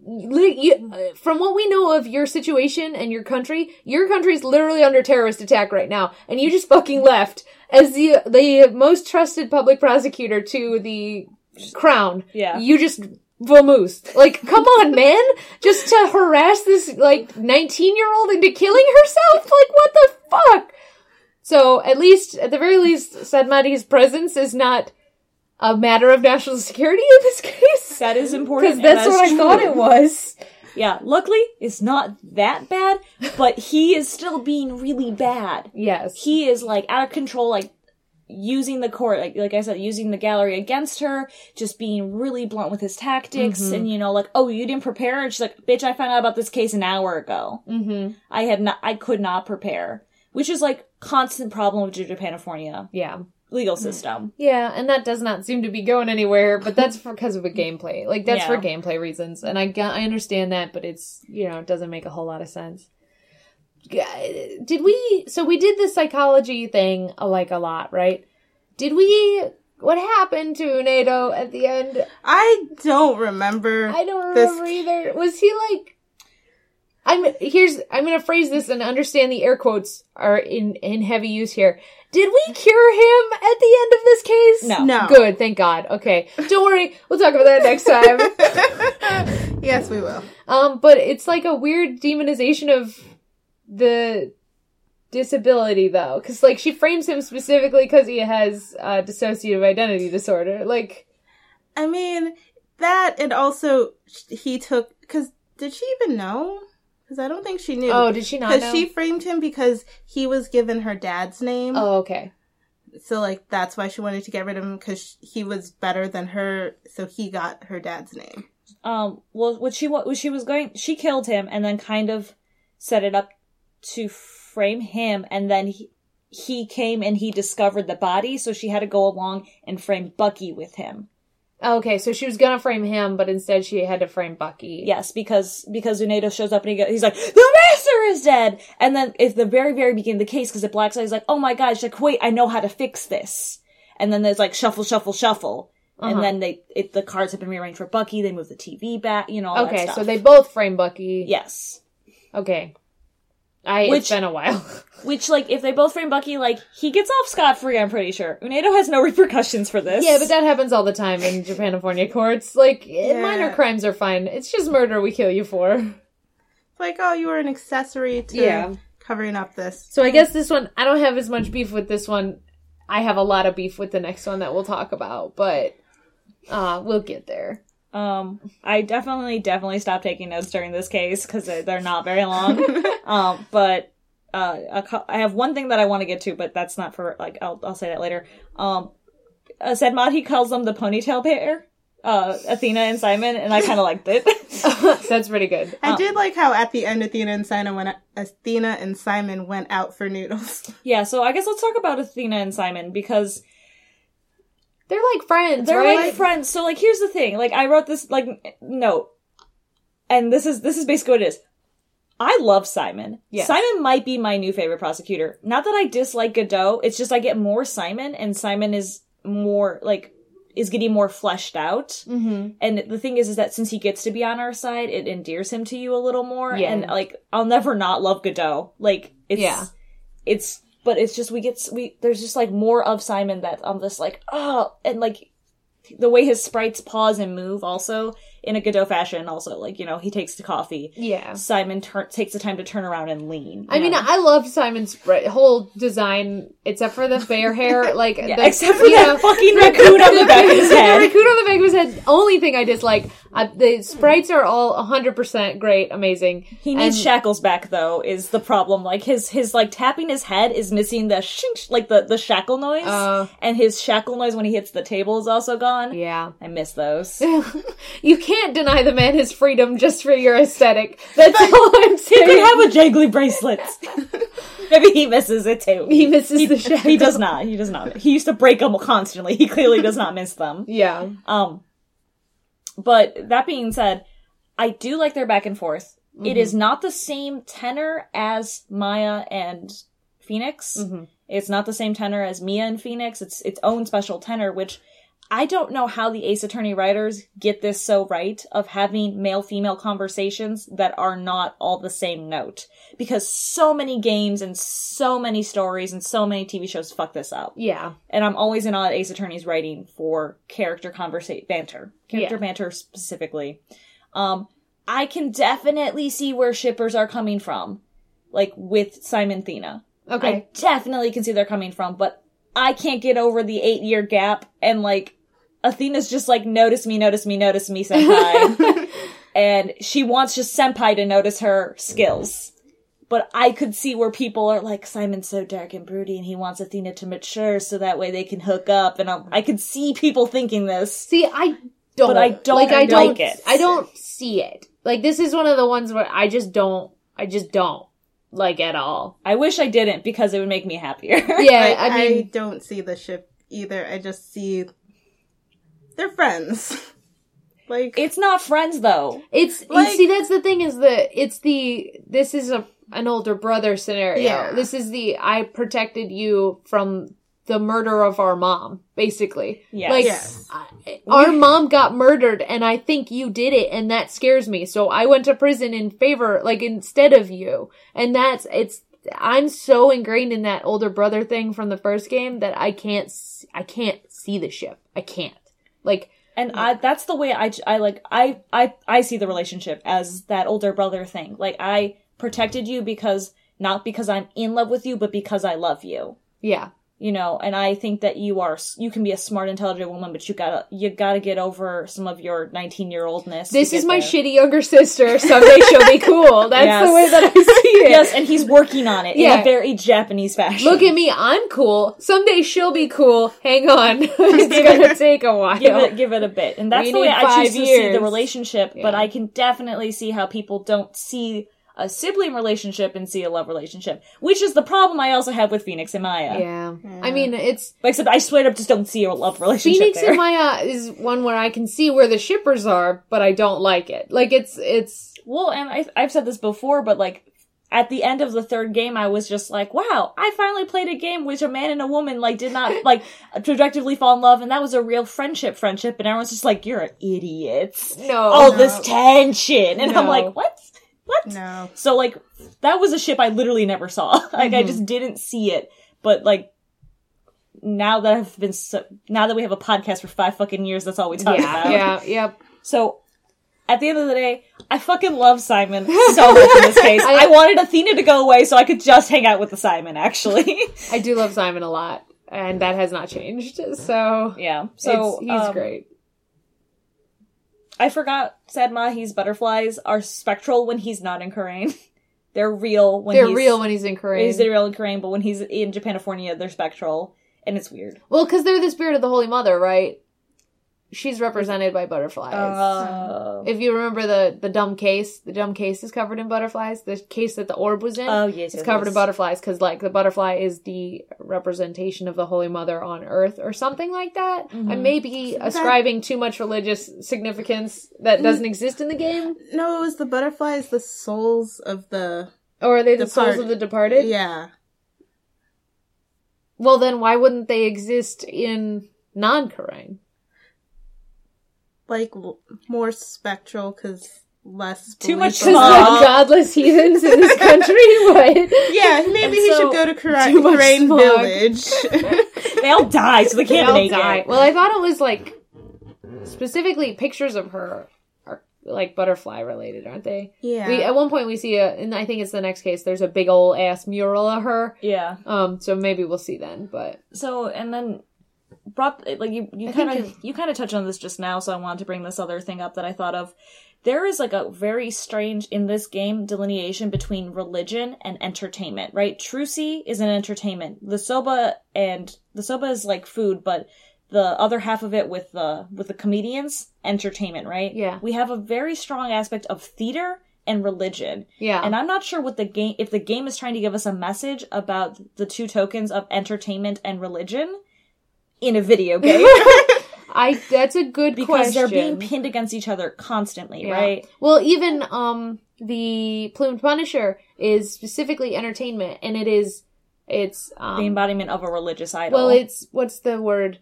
you, from what we know of your situation and your country, your country's literally under terrorist attack right now, and you just fucking left as the the most trusted public prosecutor to the crown. Yeah. You just vamoosed. Like, come on, [LAUGHS] man! Just to harass this like nineteen year old into killing herself? Like, what the fuck? So at least, at the very least, Sahdmadhi's presence is not a matter of national security in this case. That is important. Because that's and what I thought it was. Yeah, luckily it's not that bad, but he is still being really bad. Yes. He is like out of control, like using the court, like like I said, using the gallery against her, just being really blunt with his tactics, Mm-hmm. and you know, like, oh, you didn't prepare, and she's like, bitch, I found out about this case an hour ago. Mm-hmm. I had not, I could not prepare, which is like constant problem with Japanifornia Yeah. legal system. Yeah, and that does not seem to be going anywhere, but that's [LAUGHS] because of a gameplay. Like that's for gameplay reasons, and I I understand that, but it's you know it doesn't make a whole lot of sense. G- Did we? So we did the psychology thing uh, like a lot, right? Did we? What happened to Uendo at the end? I don't remember. I don't This- remember either. Was he like? I'm here's. I'm gonna phrase this and understand the air quotes are in in heavy use here. Did we cure him at the end of this case? No. No. Good, thank God. Okay. Don't worry, we'll talk about that next time. [LAUGHS] yes, we will. um, but it's like a weird demonization of the disability though. Cause like she frames him specifically because he has uh, dissociative identity disorder. Like, I mean, that and also he took because did she even know? Because I don't think she knew. oh, did she not because she framed him because he was given her dad's name. Oh, okay. So like that's why she wanted to get rid of him because he was better than her. So he got her dad's name. Um, well, what she what she was going, she killed him and then kind of set it up to frame him, and then he he came and he discovered the body, so she had to go along and frame Bucky with him. Okay, so she was gonna frame him, but instead she had to frame Bucky. Yes, because because Uendo shows up and he goes, he's like, the master is dead, and then at the very very beginning of the case, because it blacks out, he's like, oh my god, she's like, wait, I know how to fix this, and then there's like shuffle shuffle shuffle. Uh-huh. And then they, it, the cards have been rearranged for Bucky. They move the TV back, you know. All that Okay, so they both frame Bucky. yes. Okay. I it's Which- been a while. [LAUGHS] Which, like, if they both frame Bucky, like, he gets off scot free, I'm pretty sure. Uendo has no repercussions for this. yeah, but that happens all the time in Japanifornia courts. Like Yeah. minor crimes are fine. It's just murder we kill you for. It's like, oh, you were an accessory to Yeah. covering up this. So I guess this one I don't have as much beef with this one. I have a lot of beef with the next one that we'll talk about, but uh we'll get there. Um, I definitely, definitely stopped taking notes during this case, because they're not very long. [LAUGHS] um, but, uh, a cou- I have one thing that I want to get to, but that's not for, like, I'll, I'll say that later. Um, uh, Sedmod, he calls them the ponytail pair, uh, Athena and Simon, and I kind of liked it. [LAUGHS] [LAUGHS] That's pretty good. I did like how at the end Athena and Simon went Athena and Simon went out for noodles. yeah, so I guess let's talk about Athena and Simon, because They're like friends, They're right? like friends. So like here's the thing. Like I wrote this like note. And this is this is basically what it is. I love Simon. Yes. Simon might be my new favorite prosecutor. Not that I dislike Godot, it's just I get more Simon and Simon is more like is getting more fleshed out. mm-hmm. And the thing is is that since he gets to be on our side, it endears him to you a little more. Yeah. And like I'll never not love Godot. Like it's Yeah. it's but it's just we get we there's just like more of Simon that I'm just like oh and like the way his sprites pause and move also in a Godot fashion. Also, like you know, he takes the coffee. Yeah. Simon tur- takes the time to turn around and lean. I mean. I love Simon's sp- whole design, except for the bear hair. [LAUGHS] Like, Yeah, the, except for that know, fucking raccoon on the back of his [LAUGHS] the raccoon on the back of his head. Only thing I dislike. Uh, the sprites are all 100% great, amazing. He needs And- shackles back though. Is the problem like his his like tapping his head is missing the shink like the the shackle noise, Oh. and his shackle noise when he hits the table is also gone. Yeah. I miss those. [LAUGHS] you can't deny the man his freedom just for your aesthetic. That's all I'm [LAUGHS] He saying. could have a jangly bracelet. [LAUGHS] Maybe he misses it too. He misses the shackle. He does not. He does not. He used to break them constantly. He clearly does not miss them. Yeah. Um, but that being said, I do like their back and forth. It mm-hmm. is not the same tenor as Maya and Phoenix. Mm-hmm. It's not the same tenor as Mia and Phoenix. It's its own special tenor, which I don't know how the Ace Attorney writers get this so right of having male female conversations that are not all the same note. Because so many games and so many stories and so many TV shows fuck this up Yeah. and I'm always in awe at Ace Attorney's writing for character conversation banter, character Yeah. banter specifically. Um, I can definitely see where shippers are coming from, like with Simon Thena. Okay. I definitely can see they're coming from, but I can't get over the eight year gap and like Athena's just like notice me, notice me, notice me, senpai, [LAUGHS] and she wants just senpai to notice her skills. But I could see where people are like, Simon's so dark and broody and he wants Athena to mature so that way they can hook up. And I'm, I could see people thinking this. See, I don't. But I don't like. I don't. it. I don't see it. Like this is one of the ones where I just don't. I just don't like at all. I wish I didn't because it would make me happier. Yeah. [LAUGHS] I, I, mean, don't see the ship either. I just see they're friends. [LAUGHS] like it's not friends though. it's like- you see. That's the thing is that it's the this is a an older brother scenario. Yeah. This is the I protected you from the murder of our mom, basically. Yes. Like Yes. I- our mom got murdered and I think you did it and that scares me. So I went to prison in favor like instead of you. And that's it's I'm so ingrained in that older brother thing from the first game that I can't I can't see the ship. I can't. Like And I, that's the way I, I like, I, I, I see the relationship as that older brother thing. Like, I protected you because, not because I'm in love with you, but because I love you. yeah. You know, and I think that you are, you can be a smart, intelligent woman, but you gotta, you gotta get over some of your 19 year oldness. This is my shitty younger sister. Someday she'll be cool. [LAUGHS] That's Yes. the way that I see it. Yes, and he's working on it in Yeah. a very Japanese fashion. Look at me, I'm cool. Someday she'll be cool. Hang on. [LAUGHS] it's gonna take a while. give it give it a bit and that's We the way i choose to see the years. relationship but i can definitely see how people don't see a sibling relationship and see a love relationship which is the problem i also have with phoenix and maya Yeah. I mean, it's except i straight up just don't see a love relationship Phoenix there and Maya is one where I can see where the shippers are, but I don't like it. Like it's it's well and I, i've said this before but like at the end of the third game, I was just like, wow, I finally played a game which a man and a woman, like, did not, [LAUGHS] like, trajectively fall in love, and that was a real friendship friendship, and everyone's just like, you're idiots. no. all this tension. And I'm like, what? What? no. So like that was a ship I literally never saw. [LAUGHS] like I Mhm. just didn't see it. But like now that I've been so, now that we have a podcast for five fucking years, that's all we talk yeah, about. yeah, yep. So at the end of the day, I fucking love Simon [LAUGHS] so much in this case. I, wanted Athena to go away so I could just hang out with the Simon. Actually, I do love Simon a lot, and that has not changed. So yeah. So he's um, great. I forgot Sadma. He's butterflies are spectral when he's not in Khura'in. [LAUGHS] They're real when They're he's, real when he's in Khura'in. He's real in Khura'in, but when he's in Japanifornia, they're spectral, and it's weird. well, because they're the spirit of the Holy Mother, right? She's represented by butterflies. Uh, if you remember the the dumb case, the dumb case is covered in butterflies. The case that the orb was in, oh yes, it's covered yes. in butterflies because like the butterfly is the representation of the Holy Mother on Earth or something like that. I Mhm. may be ascribing too much religious significance that doesn't exist in the game. No, it was the butterflies, the souls of the Or are they the souls of the departed? yeah. Well, then why wouldn't they exist in non-Khura'in? Like l- more spectral because less Too much in Because smog. they're godless heathens in this country. [LAUGHS] what? Yeah, maybe And he so- should go to Kara- Kurain smog. Village. [LAUGHS] They all die, so they They can't all make die. it. Well, I thought it was like specifically pictures of her are like butterfly related, aren't they? Yeah. We at one point we see a, and I think it's the next case. There's a big old ass mural of her. Yeah. Um, so maybe we'll see then. But So and then brought like you you kind of you kind of touched on this just now, so I wanted to bring this other thing up that I thought of. There is like a very strange in this game delineation between religion and entertainment, right? Trucy is an entertainment. The soba and the soba is like food, but the other half of it with the with the comedians, entertainment, right? Yeah. We have a very strong aspect of theater and religion. yeah, And I'm not sure what the game if the game is trying to give us a message about the two tokens of entertainment and religion in a video [LAUGHS] game I that's a good question. [LAUGHS] because question. they're being pinned against each other constantly, Yeah. right? Well, even um the plumed punisher is specifically entertainment, and it is it's um The embodiment of a religious idol. well, it's what's the word?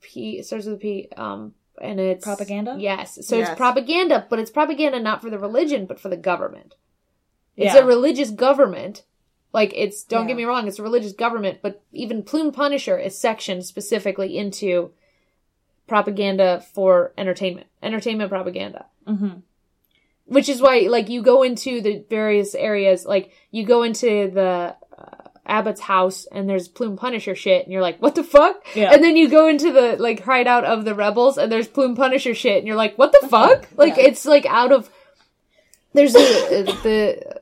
P starts with a P. Um, and it's Propaganda? Yes, so Yes. it's propaganda, but it's propaganda not for the religion, but for the government. It's Yeah. a religious government. Like it's don't get me wrong, it's a religious government, but even Plume Punisher is sectioned specifically into propaganda for entertainment, entertainment propaganda. Mhm. Which is why, like, you go into the various areas, like you go into the uh, Abbott's house and there's Plume Punisher shit, and you're like, what the fuck? Yeah. And then you go into the like hideout of the rebels and there's Plume Punisher shit, and you're like, what the fuck? [LAUGHS] Like, Yeah. it's like out of. There's the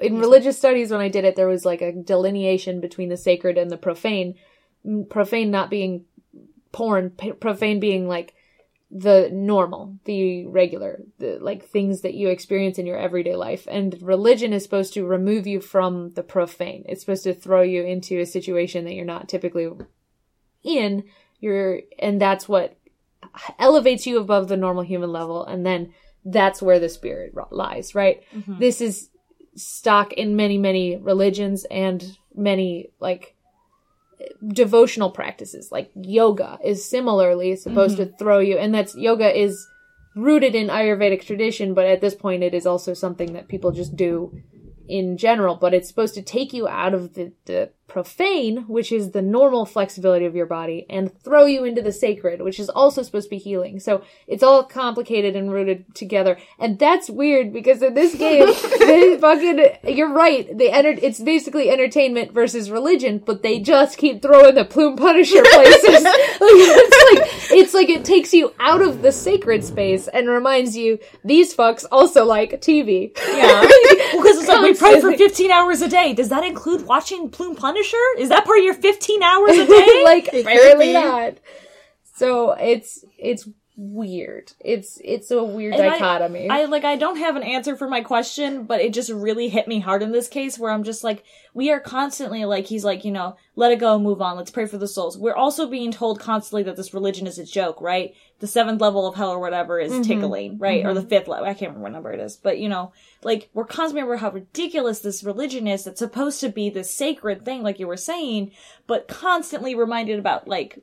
in religious studies when I did it, there was like a delineation between the sacred and the profane. Profane not being porn, p- profane being like the normal, the regular, the like things that you experience in your everyday life. And religion is supposed to remove you from the profane. It's supposed to throw you into a situation that you're not typically in. You're, and that's what elevates you above the normal human level. And then that's where the spirit lies, right? Mm-hmm. This is stock in many, many religions and many like devotional practices. Like yoga is similarly supposed mm-hmm. to throw you and that's yoga is rooted in ayurvedic tradition but at this point it is also something that people just do in general but it's supposed to take you out of the, the profane which is the normal flexibility of your body and throw you into the sacred which is also supposed to be healing so it's all complicated and rooted together and that's weird because in this game [LAUGHS] they fucking you're right they enter it's basically entertainment versus religion but they just keep throwing the plume punisher [LAUGHS] places [LAUGHS] like, it's like it's like it takes you out of the sacred space and reminds you these fucks also like tv Yeah. because it's like we pray for 15 hours a day. Does that include watching Plume Punisher? Is that part of your 15 hours a [LAUGHS] day? like It could apparently not so it's it's weird it's it's a weird And I- dichotomy I like I don't have an answer for my question, but it just really hit me hard in this case where I'm just like we are constantly like he's like, you know, let it go, move on, let's pray for the souls. We're also being told constantly that this religion is a joke, right? The seventh level of hell or whatever is tickling, right? Or the fifth level. I can't remember what number it is. But you know, like we're constantly remember how ridiculous this religion is that's supposed to be this sacred thing, like you were saying, but constantly reminded about like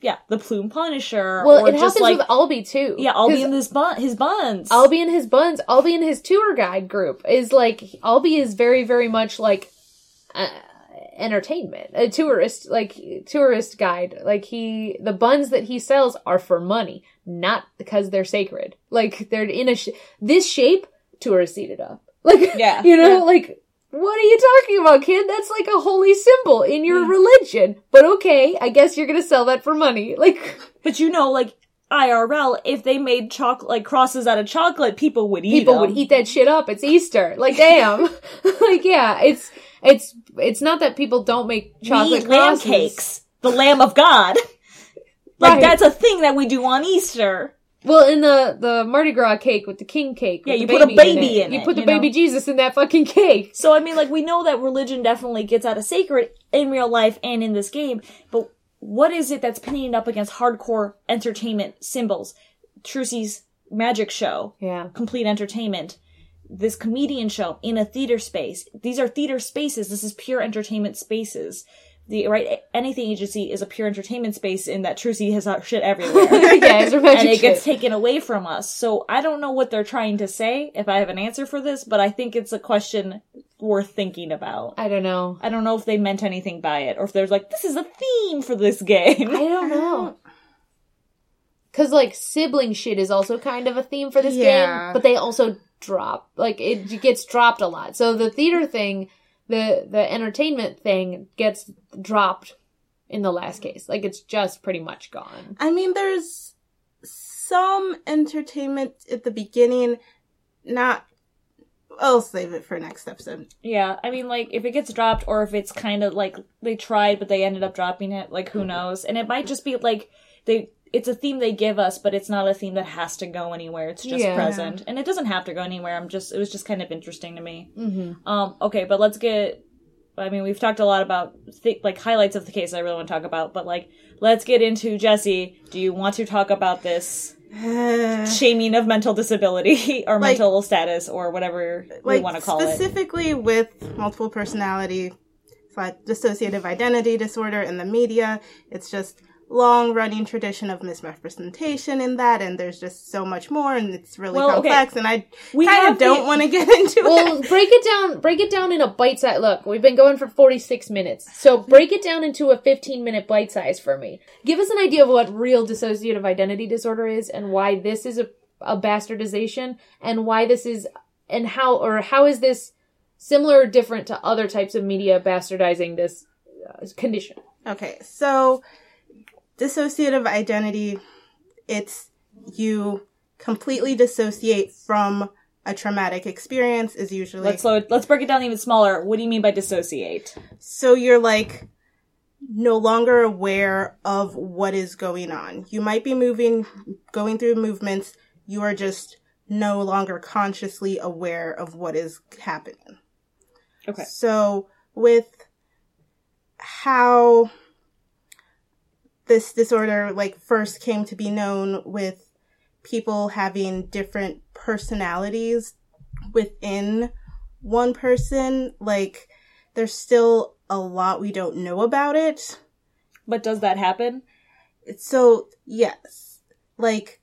yeah, the plume punisher well or it just happens like with albie too yeah, 'Cause in this bun his buns. Albie and his buns, Albie and his tour guide group is like Albie is very very much like uh, entertainment, a tourist like tourist guide. Like he the buns that he sells are for money, not because they're sacred. Like they're in a sh- this shape tourists eat it up. [LAUGHS] Like Yeah. you know Yeah. like what are you talking about, kid? That's like a holy symbol in your Yeah. religion. But okay, I guess you're gonna sell that for money. [LAUGHS] Like But you know, like IRL, if they made chocolate like crosses out of chocolate, people would eat people them. would eat that shit up. It's Easter. Like, damn. [LAUGHS] like, yeah, it's it's it's not that people don't make chocolate lamb cakes, the Lamb of God. like Right. that's a thing that we do on Easter. Well, in the the Mardi Gras cake with the king cake, Yeah, you put a baby it, in You put the you know? baby Jesus in that fucking cake. So I mean, like we know that religion definitely gets out of sacred in real life and in this game, but what is it that's pinning it up against hardcore entertainment symbols? Trucy's magic show. Yeah. complete entertainment. This comedian show in a theater space. These are theater spaces. This is pure entertainment spaces. The Wright Anything Agency is a pure entertainment space in that Trucy has shit everywhere. [LAUGHS] yeah, and it gets taken away from us. So I don't know what they're trying to say, if I have an answer for this, but I think it's a question worth thinking about. I don't know. I don't know if they meant anything by it, or if there's like, this is a theme for this game. I don't know. [LAUGHS] because like sibling shit is also kind of a theme for this Yeah. game, but they also drop like it gets dropped a lot. So the theater thing, the the entertainment thing gets dropped in the last case. Like it's just pretty much gone. I mean, there's some entertainment at the beginning, not. I'll save it for next episode. Yeah, I mean, like, if it gets dropped or if it's kind of like they tried but they ended up dropping it, like, who knows? And it might just be like they. It's a theme they give us, but it's not a theme that has to go anywhere. It's just Yeah. present, and it doesn't have to go anywhere. I'm just. It was just kind of interesting to me. Mm-hmm. Um. Okay, but let's get. I mean, we've talked a lot about th- like highlights of the case. I really want to talk about, but like, let's get into Jesse. Do you want to talk about this [SIGHS] shaming of mental disability [LAUGHS] or Like- mental status or whatever we want to call it? specifically with multiple personality like dissociative identity disorder in the media it's just long running tradition of misrepresentation in that and there's just so much more and it's really Well, okay. complex and i We kind of don't want to get into Well, it [LAUGHS] break it down. Break it down in a bite size. Look, we've been going for forty six minutes, so break it down into a fifteen minute bite size for me. Give us an idea of what real dissociative identity disorder is, and why this is a, a bastardization, and why this is, and how or how is this similar or different to other types of media bastardizing this uh, condition? okay so dissociative identity it's you completely dissociate from a traumatic experience is usually Let's. Let's break it down even smaller. What do you mean by dissociate? So you're like no longer aware of what is going on. You might be moving, going through movements. You are just no longer consciously aware of what is happening. Okay. So with how this disorder like first came to be known with people having different personalities within one person, like there's still a lot we don't know about it. But does that happen? So, yes. Like,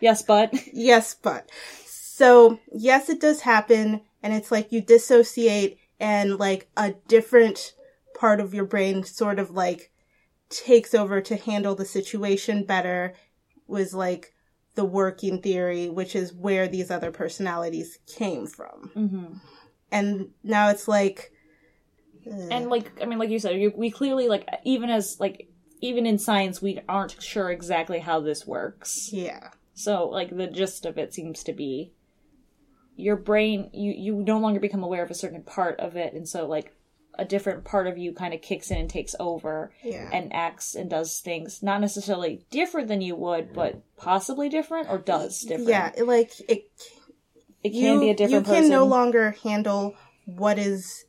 Yes, but [LAUGHS] yes, but. So, yes, it does happen, and it's like you dissociate, and like a different part of your brain sort of like takes over to handle the situation better, was like the working theory, which is where these other personalities came from. hmm And now it's like. ugh. and like I mean, like you said, you, we clearly like even as like even in science, we aren't sure exactly how this works. yeah. So like the gist of it seems to be your brain you you no longer become aware of a certain part of it and so like a different part of you kind of kicks in and takes over Yeah. and acts and does things not necessarily different than you would but possibly different or does different Yeah, like it it can be a different person. you can person no longer handle what is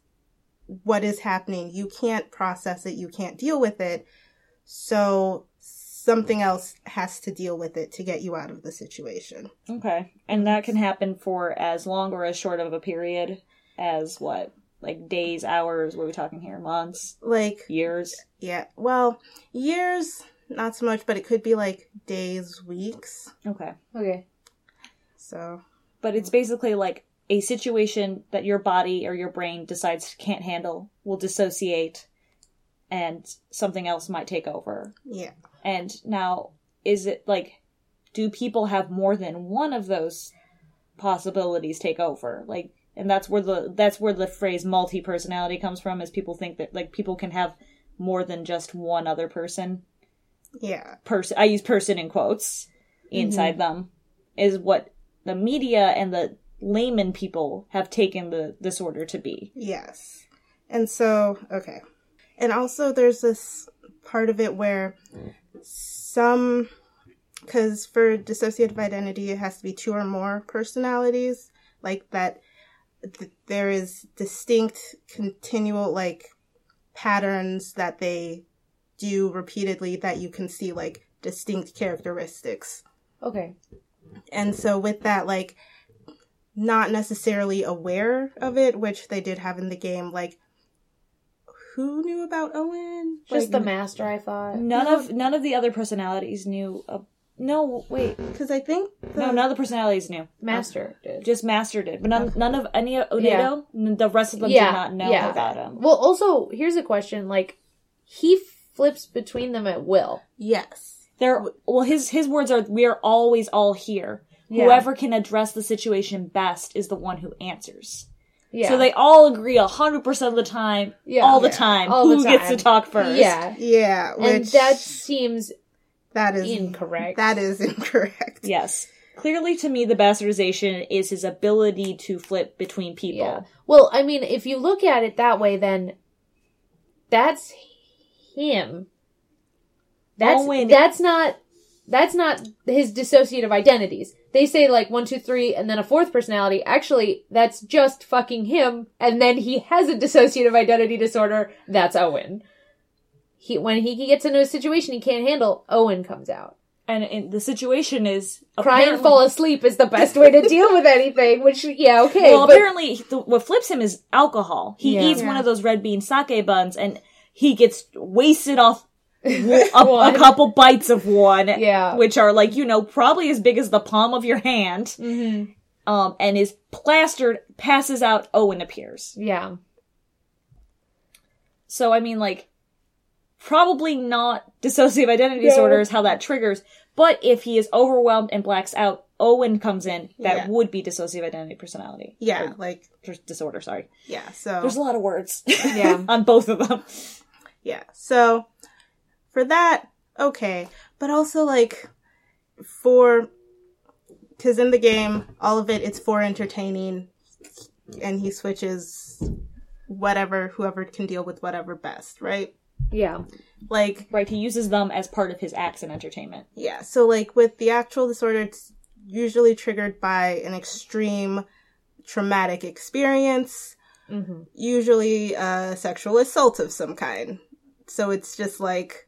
what is happening. You can't process it. You can't deal with it. So something else has to deal with it to get you out of the situation. okay and that can happen for as long or as short of a period as what like days hours what are we talking here months Like years yeah, well, years not so much, but it could be like days, weeks. okay Okay. So but it's basically like a situation that your body or your brain decides can't handle will dissociate and something else might take over yeah. and now is it like do people have more than one of those possibilities take over like and that's where the that's where the phrase multi-personality comes from is people think that like people can have more than just one other person Yeah. person I use person in quotes inside mm-hmm. them is what the media and the layman people have taken the disorder to be. Yes. And so, okay. And also, there's this part of it where some, because for dissociative identity, it has to be two or more personalities, like that th- there is distinct, continual, like, patterns that they do repeatedly that you can see, like, distinct characteristics. Okay. And so with that, like, not necessarily aware of it, which they did have in the game, like, who knew about Owen? Just the master, I thought. None of none of the other personalities knew. No, wait, because I think the, no, none of the personalities knew. Master did. Just Master did, but none none of any of Uendo. n- The rest of them Yeah, did not know yeah. about him. Well, also, here's a question. Like, he flips between them at will. yes, They're well his his words are we are always all here. Yeah. Whoever can address the situation best is the one who answers. Yeah. So they all agree hundred percent of the time, Yeah. all the Yeah. time, All the who gets to talk first. Yeah. Yeah, which And that seems that is incorrect. That is [LAUGHS] incorrect. Yes. Clearly to me the bastardization is his ability to flip between people. Yeah. Well, I mean, if you look at it that way, then that's him. That's Owen- that's not that's not his dissociative identities. They say like one, two, three, and then a fourth personality. Actually, that's just fucking him, and then he has a dissociative identity disorder. That's Owen. He when he gets into a situation he can't handle, Owen comes out. And, and the situation is Cry and fall asleep is the best way to [LAUGHS] deal with anything. Which, yeah, okay. Well, but- apparently, the, what flips him is alcohol. He Yeah. eats one of those red bean sake buns, and he gets wasted off [LAUGHS] a, One. couple bites of one. Yeah. which are like you know probably as big as the palm of your hand. Mhm. Um, and is plastered, passes out. Owen appears. yeah. So I mean, like, probably not dissociative identity No. disorder is how that triggers. But if he is overwhelmed and blacks out, Owen comes in. That Yeah. would be dissociative identity personality. Yeah, like disorder. Sorry. yeah. So There's a lot of words. Yeah. [LAUGHS] on both of them. Yeah. So for that, okay. But also like for because in the game, all of it it's for entertaining, and he switches whatever whoever can deal with whatever best, right? Yeah. Like Right. He uses them as part of his acts and entertainment. yeah. So like with the actual disorder, it's usually triggered by an extreme traumatic experience, hmm usually a sexual assault of some kind. So it's just like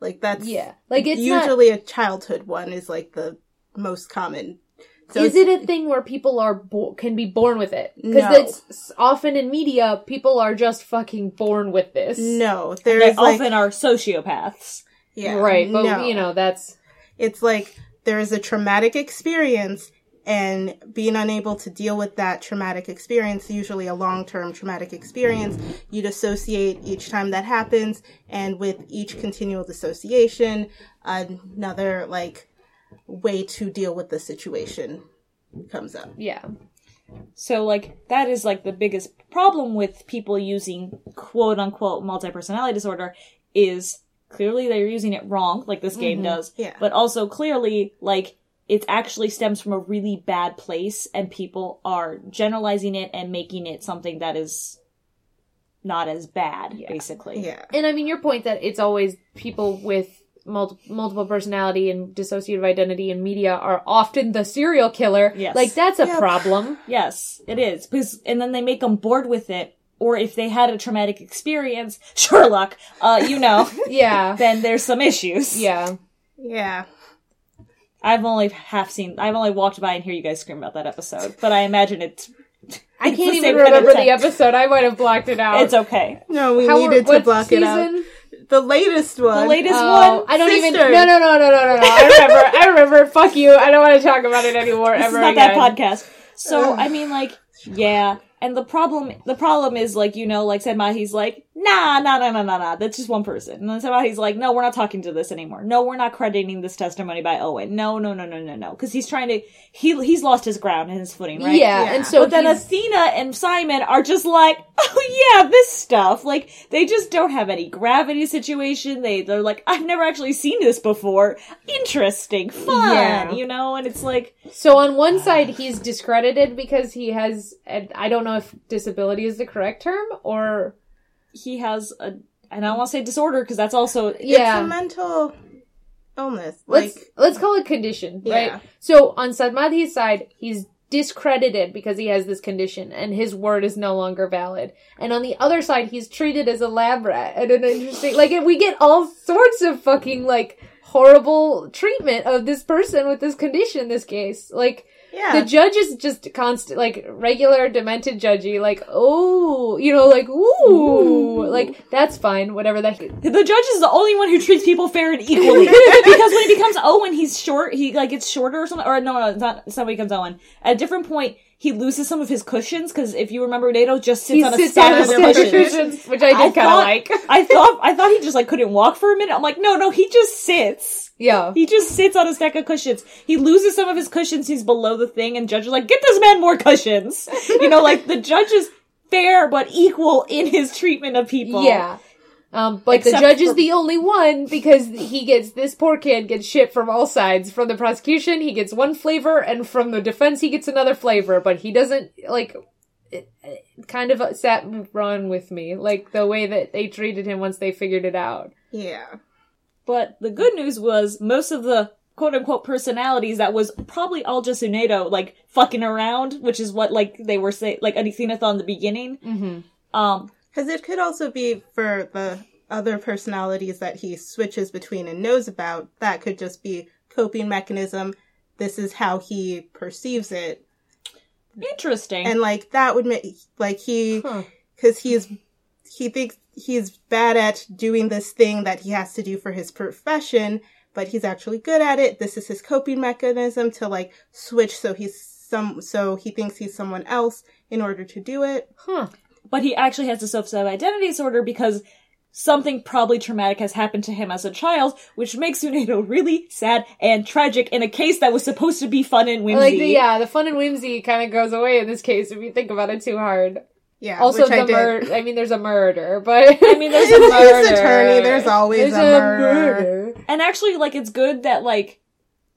like that's Yeah. Like it's not. usually a childhood one is like the most common. So is it a thing where people are bo- can be born with it? Because No. it's often in media, people are just fucking born with this. No, They there is like often are sociopaths. yeah, right? But no. you know that's it's like there is a traumatic experience and being unable to deal with that traumatic experience, usually a long-term traumatic experience, you dissociate each time that happens, and with each continual dissociation, another like way to deal with the situation comes up. yeah. So like that is like the biggest problem with people using quote unquote multi personality disorder is clearly they're using it wrong, like this game mm-hmm. does. Yeah. But also clearly like it actually stems from a really bad place and people are generalizing it and making it something that is not as bad, basically. Yeah. And I mean your point that it's always people with multi- multiple personality and dissociative identity in media are often the serial killer. Yes. Like that's a Yep. problem. Yes, it is. Because and then they make them bored with it. Or if they had a traumatic experience, [LAUGHS] Sherlock, uh, you know, [LAUGHS] [LAUGHS] Yeah. then there's some issues. yeah. Yeah. I've only half seen. I've only walked by and hear you guys scream about that episode, but I imagine it's. I can't even same kind of remember the episode. I might have blocked it out. It's okay. No, we How- needed to what block it out. Season? The latest one. The latest Oh, one. I don't even. Sister. No, no, no, no, no, no, no. I remember. I remember. Fuck you. I don't want to talk about it anymore This ever is not again. that podcast. So uh, I mean, like, yeah. And the problem, the problem is like you know, like Sahdmadhi's like, nah, nah, nah, nah, nah, nah. That's just one person. And then Sahdmadhi's like, no, we're not talking to this anymore. No, we're not crediting this testimony by Owen. No, no, no, no, no, no. Because he's trying to. He he's lost his ground and his footing, right? Yeah, Yeah. and so but then Athena and Simon are just like, oh yeah, this stuff. Like they just don't have any gravity situation. They they're like, I've never actually seen this before. Interesting, fun, Yeah. you know. And it's like, So on one side, he's discredited because he has. and I don't know if disability is the correct term or he has a, and I don't want to say disorder because that's also It's a yeah. mental illness. Like, Let's let's call it condition, Yeah. right? So on Sahdmadhi's side, he's discredited because he has this condition and his word is no longer valid. And on the other side, he's treated as a lab rat and an interesting like we get all sorts of fucking like horrible treatment of this person with this condition in this case. Like yeah. the judge is just constant, like regular demented judgy, like oh, you know, like ooh, like that's fine, whatever that. the judge is the only one who treats people fair and equally [LAUGHS] because when he becomes Owen, he's short. He like gets shorter or something. Or no, no, it's not. It's not when he becomes Owen. At a different point, he loses some of his cushions because if you remember, Nato just sits He on a sits stack on of cushions. cushions, which I did kind of like. [LAUGHS] I thought I thought he just like couldn't walk for a minute. I'm like, no, no, he just sits. Yeah. He just sits on a stack of cushions. He loses some of his cushions. He's below the thing, and judge is like, get this man more cushions. you know, like the judge is fair but equal in his treatment of people. Yeah. Um, but Except the judge is the only one because he gets this poor kid gets shit from all sides. From the prosecution, he gets one flavor, and from the defense, he gets another flavor. But he doesn't like. It, it kind of sat wrong with me, like the way that they treated him once they figured it out. Yeah. But the good news was most of the quote unquote personalities that was probably all just Uendo, like fucking around, which is what like they were saying, like Athena thought in the beginning. Mm-hmm. Um, Because it could also be for the other personalities that he switches between and knows about. That could just be coping mechanism. This is how he perceives it, interesting. and like that would make like he Huh. because he's he thinks he's bad at doing this thing that he has to do for his profession, but he's actually good at it. This is his coping mechanism to like switch so he's some so he thinks he's someone else in order to do it. Huh. but he actually has dissociative identity disorder because something probably traumatic has happened to him as a child, which makes Uendo really sad and tragic in a case that was supposed to be fun and whimsy. Like the, yeah, the fun and whimsy kind of goes away in this case if you think about it too hard. Yeah. Also, which I the did. murder. I mean, there's a murder, [LAUGHS] but [LAUGHS] I mean, there's a an murder. attorney. There's always There's a murder. And actually, like, it's good that, like,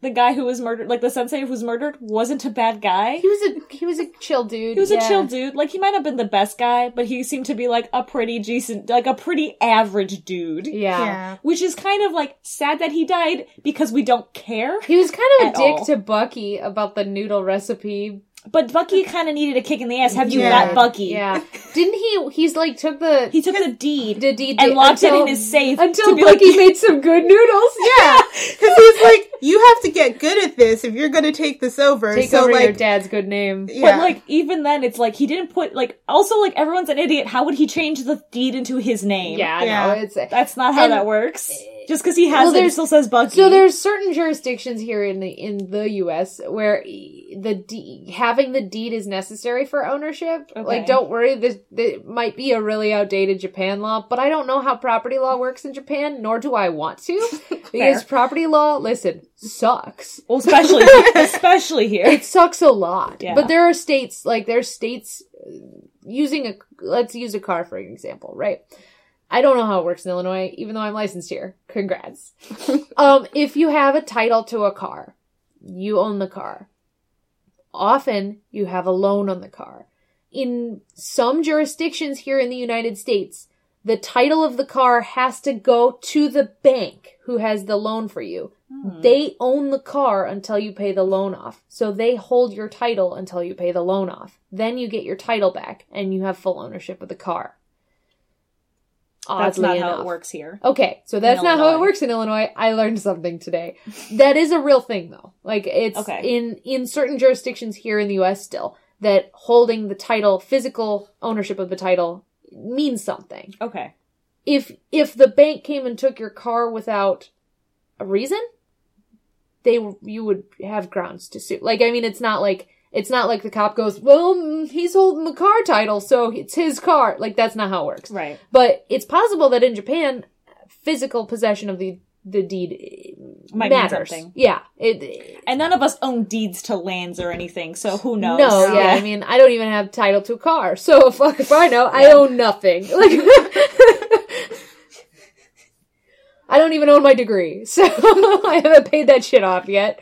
the guy who was murdered, like, the sensei who was murdered, wasn't a bad guy. He was a he was a chill dude. He was yeah. a chill dude. Like, he might have been the best guy, but he seemed to be, like, a pretty decent, like, a pretty average dude. Yeah. Yeah. Which is kind of, like, sad that he died because we don't care. He was kind of a dick all. to Bucky about the noodle recipe. But Bucky kind of needed a kick in the ass. Have you Yeah. met Bucky? Yeah. [LAUGHS] Didn't he? He's like took the He took the deed the deed and locked it until- in his safe until to be Bucky like, made some good noodles. [LAUGHS] Yeah, [LAUGHS] because he's like, you have to get good at this if you're going to take this over. Take so over like, your dad's good name. yeah, But like even then, it's like he didn't put like also like everyone's an idiot. How would he change the deed into his name? Yeah, I Yeah. know. It's that's not how And- that works. Just because he has Well, it, it still says Bucky. So there's certain jurisdictions here in the in the U.S. where the de- having the deed is necessary for ownership. Okay. Like, don't worry, this, this might be a really outdated Japan law, but I don't know how property law works in Japan, nor do I want to, [LAUGHS] because property law, listen, sucks. well, especially [LAUGHS] especially here. It sucks a lot. Yeah. But there are states like there's states uh, using a let's use a car for an example, right? I don't know how it works in Illinois, even though I'm licensed here. Congrats. [LAUGHS] um, if you have a title to a car, you own the car. Often you have a loan on the car. In some jurisdictions here in the United States, the title of the car has to go to the bank who has the loan for you. They own the car until you pay the loan off. So they hold your title until you pay the loan off. Then you get your title back and you have full ownership of the car. That's not how it works here. Okay, so that's not how it works in Illinois. I learned something today. That is a real thing though. Like it's Okay. in in certain jurisdictions here in the US still that holding the title, physical ownership of the title means something. Okay. If if the bank came and took your car without a reason, they you would have grounds to sue. Like I mean it's not like it's not like the cop goes, "Well, mm, he's holding the car title, so it's his car." Like that's not how it works. Right. But it's possible that in Japan, physical possession of the the deed eh, Might mean matters. something. Yeah. It, And none of us own deeds to lands or anything, so who knows? no, yeah. I mean, I don't even have title to a car, so [LAUGHS] fuck if I know. I own nothing. Like, [LAUGHS] I don't even own my degree, [LAUGHS] so I haven't paid that shit off yet.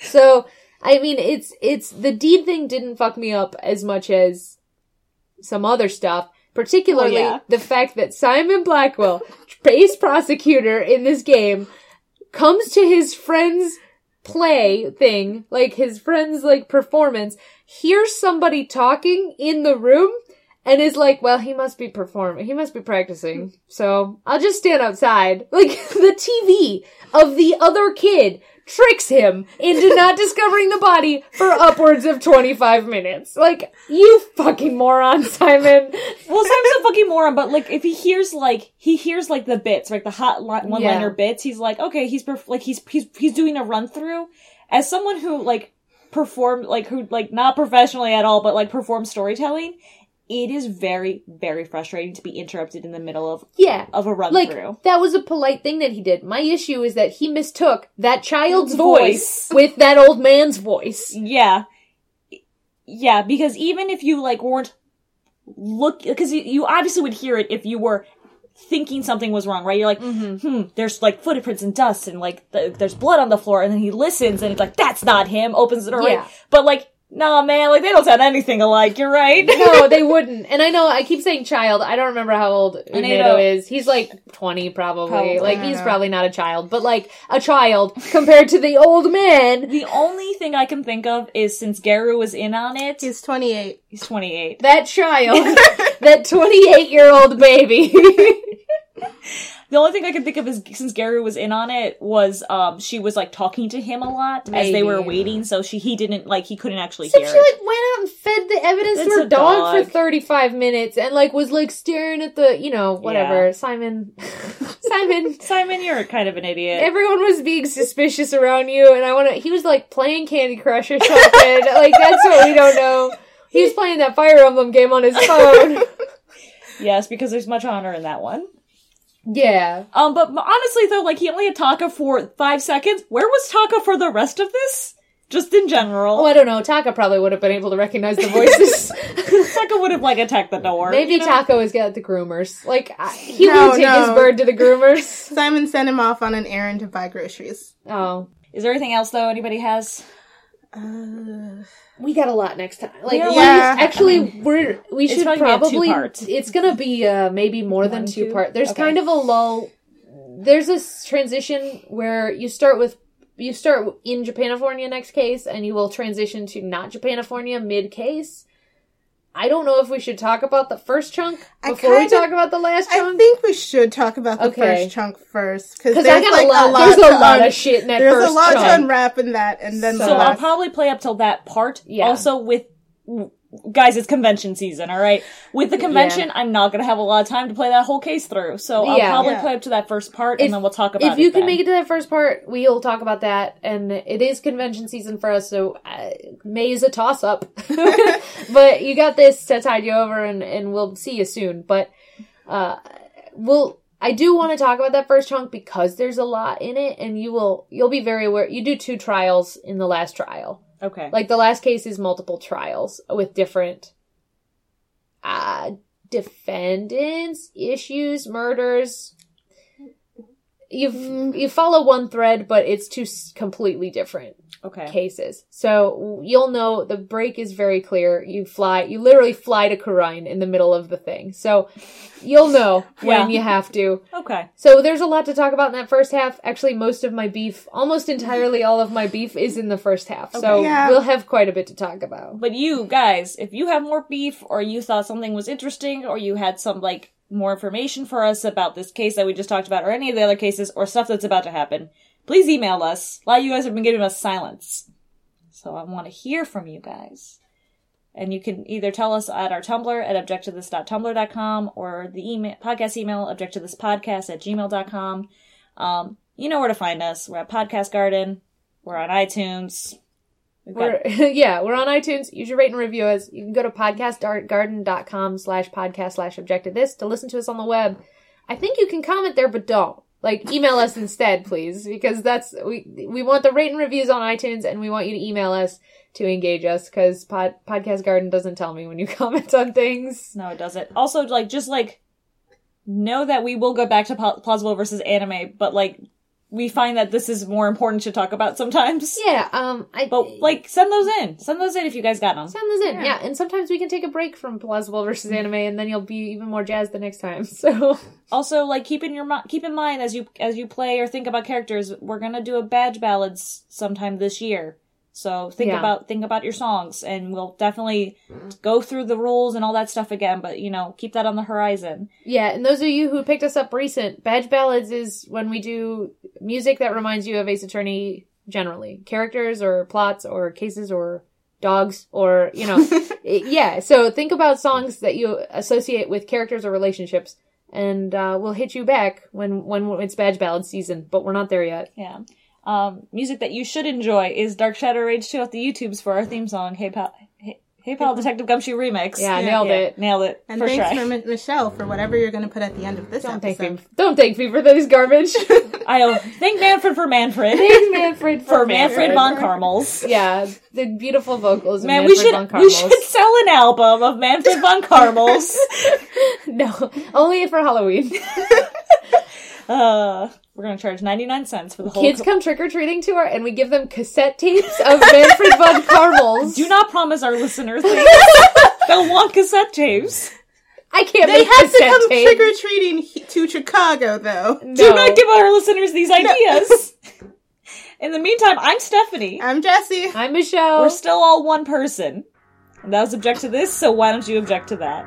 So, I mean, it's it's the deed thing didn't fuck me up as much as some other stuff. Particularly yeah. the fact that Simon Blackquill, [LAUGHS] base prosecutor in this game, comes to his friend's play thing, like his friend's like performance, hears somebody talking in the room and is like, well, he must be performing. He must be practicing. So I'll just stand outside. [LAUGHS] Like the TV of the other kid tricks him into not discovering the body for upwards of 25 minutes. Like, you fucking moron, Simon. Well, Simon's a fucking moron, but like if he hears like he hears like the bits, like the hot li- one-liner Yeah. bits, he's like, okay, he's perf- like he's he's he's doing a run through. As someone who like performed, like who like not professionally at all, but like performed storytelling, it is very very frustrating to be interrupted in the middle of Yeah. of a run Like through. that was a polite thing that he did. My issue is that he mistook that child's Voice. voice with that old man's voice. Yeah. Yeah, because even if you like weren't look because you, obviously would hear it if you were thinking something was wrong, right? You're like, hmm, there's like footprints and dust and like the, there's blood on the floor, and then he listens and he's like, that's not him. Opens the door, right? Yeah. But like, nah, man, like they don't sound anything alike. You're right. no, [LAUGHS] they wouldn't. And I know I keep saying child. I don't remember how old Uendo- Uendo is. He's like 20 probably. Probably. Like he's know. probably not a child, but like a child compared to the old man. the only thing I can think of is since Geiru was in on it, He's 28. he's 28. That child, [LAUGHS] that 28 year old baby. [LAUGHS] The only thing I can think of is since Geiru was in on it was um she was like talking to him a lot as they were waiting, so she he didn't like he couldn't actually So hear she it. like went out and fed the evidence It's to her dog, dog. for 35 minutes and like was like staring at the, you know, whatever. Yeah. Simon. [LAUGHS] Simon. [LAUGHS] Simon, you're kind of an idiot. Everyone was being suspicious around you, and I want to. He was like playing Candy Crush or something. [LAUGHS] like that's what we don't know. He was playing that Fire Emblem game on his phone. yes, because there's much honor in that one. Yeah, Um, but honestly though, like he only had Taka for five seconds. Where was Taka for the rest of this? Just in general, Oh, I don't know. Taka probably would have been able to recognize the voices. [LAUGHS] [LAUGHS] Taka would have like attacked the door. Maybe you know? Taka is got the groomers. Like I- he No, would take no. his bird to the groomers. [LAUGHS] Simon sent him off on an errand to buy groceries. Oh, Is there anything else though? Anybody has? Uh, we got a lot next time. Like, Yeah, actually, we're we It's should probably gonna be a probably. It's gonna be uh, maybe more than two part. There's Okay. kind of a lull. There's this transition where you start with you start in Japanifornia next case, and you will transition to not Japanifornia mid case. I don't know if we should talk about the first chunk before we kinda- talk about the last chunk. I think we should talk about the Okay. first chunk first because Because there's like a lot. a lot, there's a to lot un- of shit in that There's first a lot chunk. to unwrap in that, and then So- the So I'll probably play up till that part. Yeah. Also with guys, it's convention season, all right. With the convention, I'm not gonna have a lot of time to play that whole case through. So I'll Yeah. probably Yeah. play up to that first part, If- and then we'll talk about if you it can then. make it to that first part, we'll talk about that. And it is convention season for us, so uh, May is a toss up. [LAUGHS] but you got this to tide you over, and, and we'll see you soon. But uh, we'll. I do want to talk about that first chunk because there's a lot in it, and you will you'll be very aware. You do two trials in the last trial. Okay. Like the last case is multiple trials with different uh defendants, issues, murders. You you follow one thread, but it's two completely different okay. cases. So you'll know the break is very clear. You fly, you literally fly to Khura'in in the middle of the thing. So you'll know [LAUGHS] when Yeah. you have to. Okay. So there's a lot to talk about in that first half. Actually, most of my beef, almost entirely all of my beef is in the first half. So Yeah. we'll have quite a bit to talk about. But you guys, if you have more beef, or you thought something was interesting, or you had some like more information for us about this case that we just talked about, or any of the other cases, or stuff that's about to happen, please email us. A lot of you guys have been giving us silence, so I want to hear from you guys. And you can either tell us at our Tumblr at objecttothis.tumblr.com or the email podcast email objecttothispodcast at gmail.com. Um, you know where to find us. We're at Podcast Garden. We're on iTunes. We're, [LAUGHS] yeah, we're on iTunes. Use your rate and review us. You can go to podcastgarden.com slash podcast slash objective this to listen to us on the web. I think you can comment there, but don't. Like, email us instead, please, because that's, we, we want the rate and reviews on iTunes and we want you to email us to engage us because pod, Podcast Garden doesn't tell me when you [LAUGHS] comment on things. No, it doesn't. Also, like, just like, know that we will go back to pl- plausible versus anime, but like, we find that this is more important to talk about sometimes. Yeah, um, I, But like, send those in. Send those in if you guys got them. Send those in, yeah. And sometimes we can take a break from plausible versus anime, and then you'll be even more jazzed the next time. [LAUGHS] So Also, like, keep in your mi- keep in mind as you as you play or think about characters, we're gonna do a badge ballads sometime this year. So think Yeah. about think about your songs, and we'll definitely go through the rules and all that stuff again. But you know, keep that on the horizon. yeah, and those of you who picked us up recent, badge ballads is when we do music that reminds you of Ace Attorney generally, characters or plots or cases or dogs or you know, [LAUGHS] yeah. So think about songs that you associate with characters or relationships. And uh, we'll hit you back when when it's badge ballad season, but we're not there yet. Yeah. Um, music that you should enjoy is Dark Shadow Rage 2 at the YouTubes for our theme song, Hey Pal, Hey, hey Pal Detective Gumshoe Remix. Yeah, nailed Yeah, it. Nailed it. And First thanks try. for Mi- Michelle for whatever you're going to put at the end of this Don't thank me. Don't thank me for those garbage. [LAUGHS] I'll thank Manfred for Manfred. Thanks, Manfred, for Manfred von Carmels. Yeah, the beautiful vocals. Of Man, Manfred we should von we should sell an album of Manfred von Carmels. [LAUGHS] no, only for Halloween. [LAUGHS] uh, we're gonna charge ninety nine cents for the whole. Kids come trick or treating to our, and we give them cassette tapes of Manfred von [LAUGHS] Carmels. Do not promise our listeners [LAUGHS] things. They'll want cassette tapes. I can't They make have to come tapes. trick or treating to Chicago, though. [LAUGHS] Do not give our listeners these ideas. In the meantime, I'm Stephanie. I'm Jesse. I'm Michelle. We're still all one person. And that was object to this, so why don't you object to that?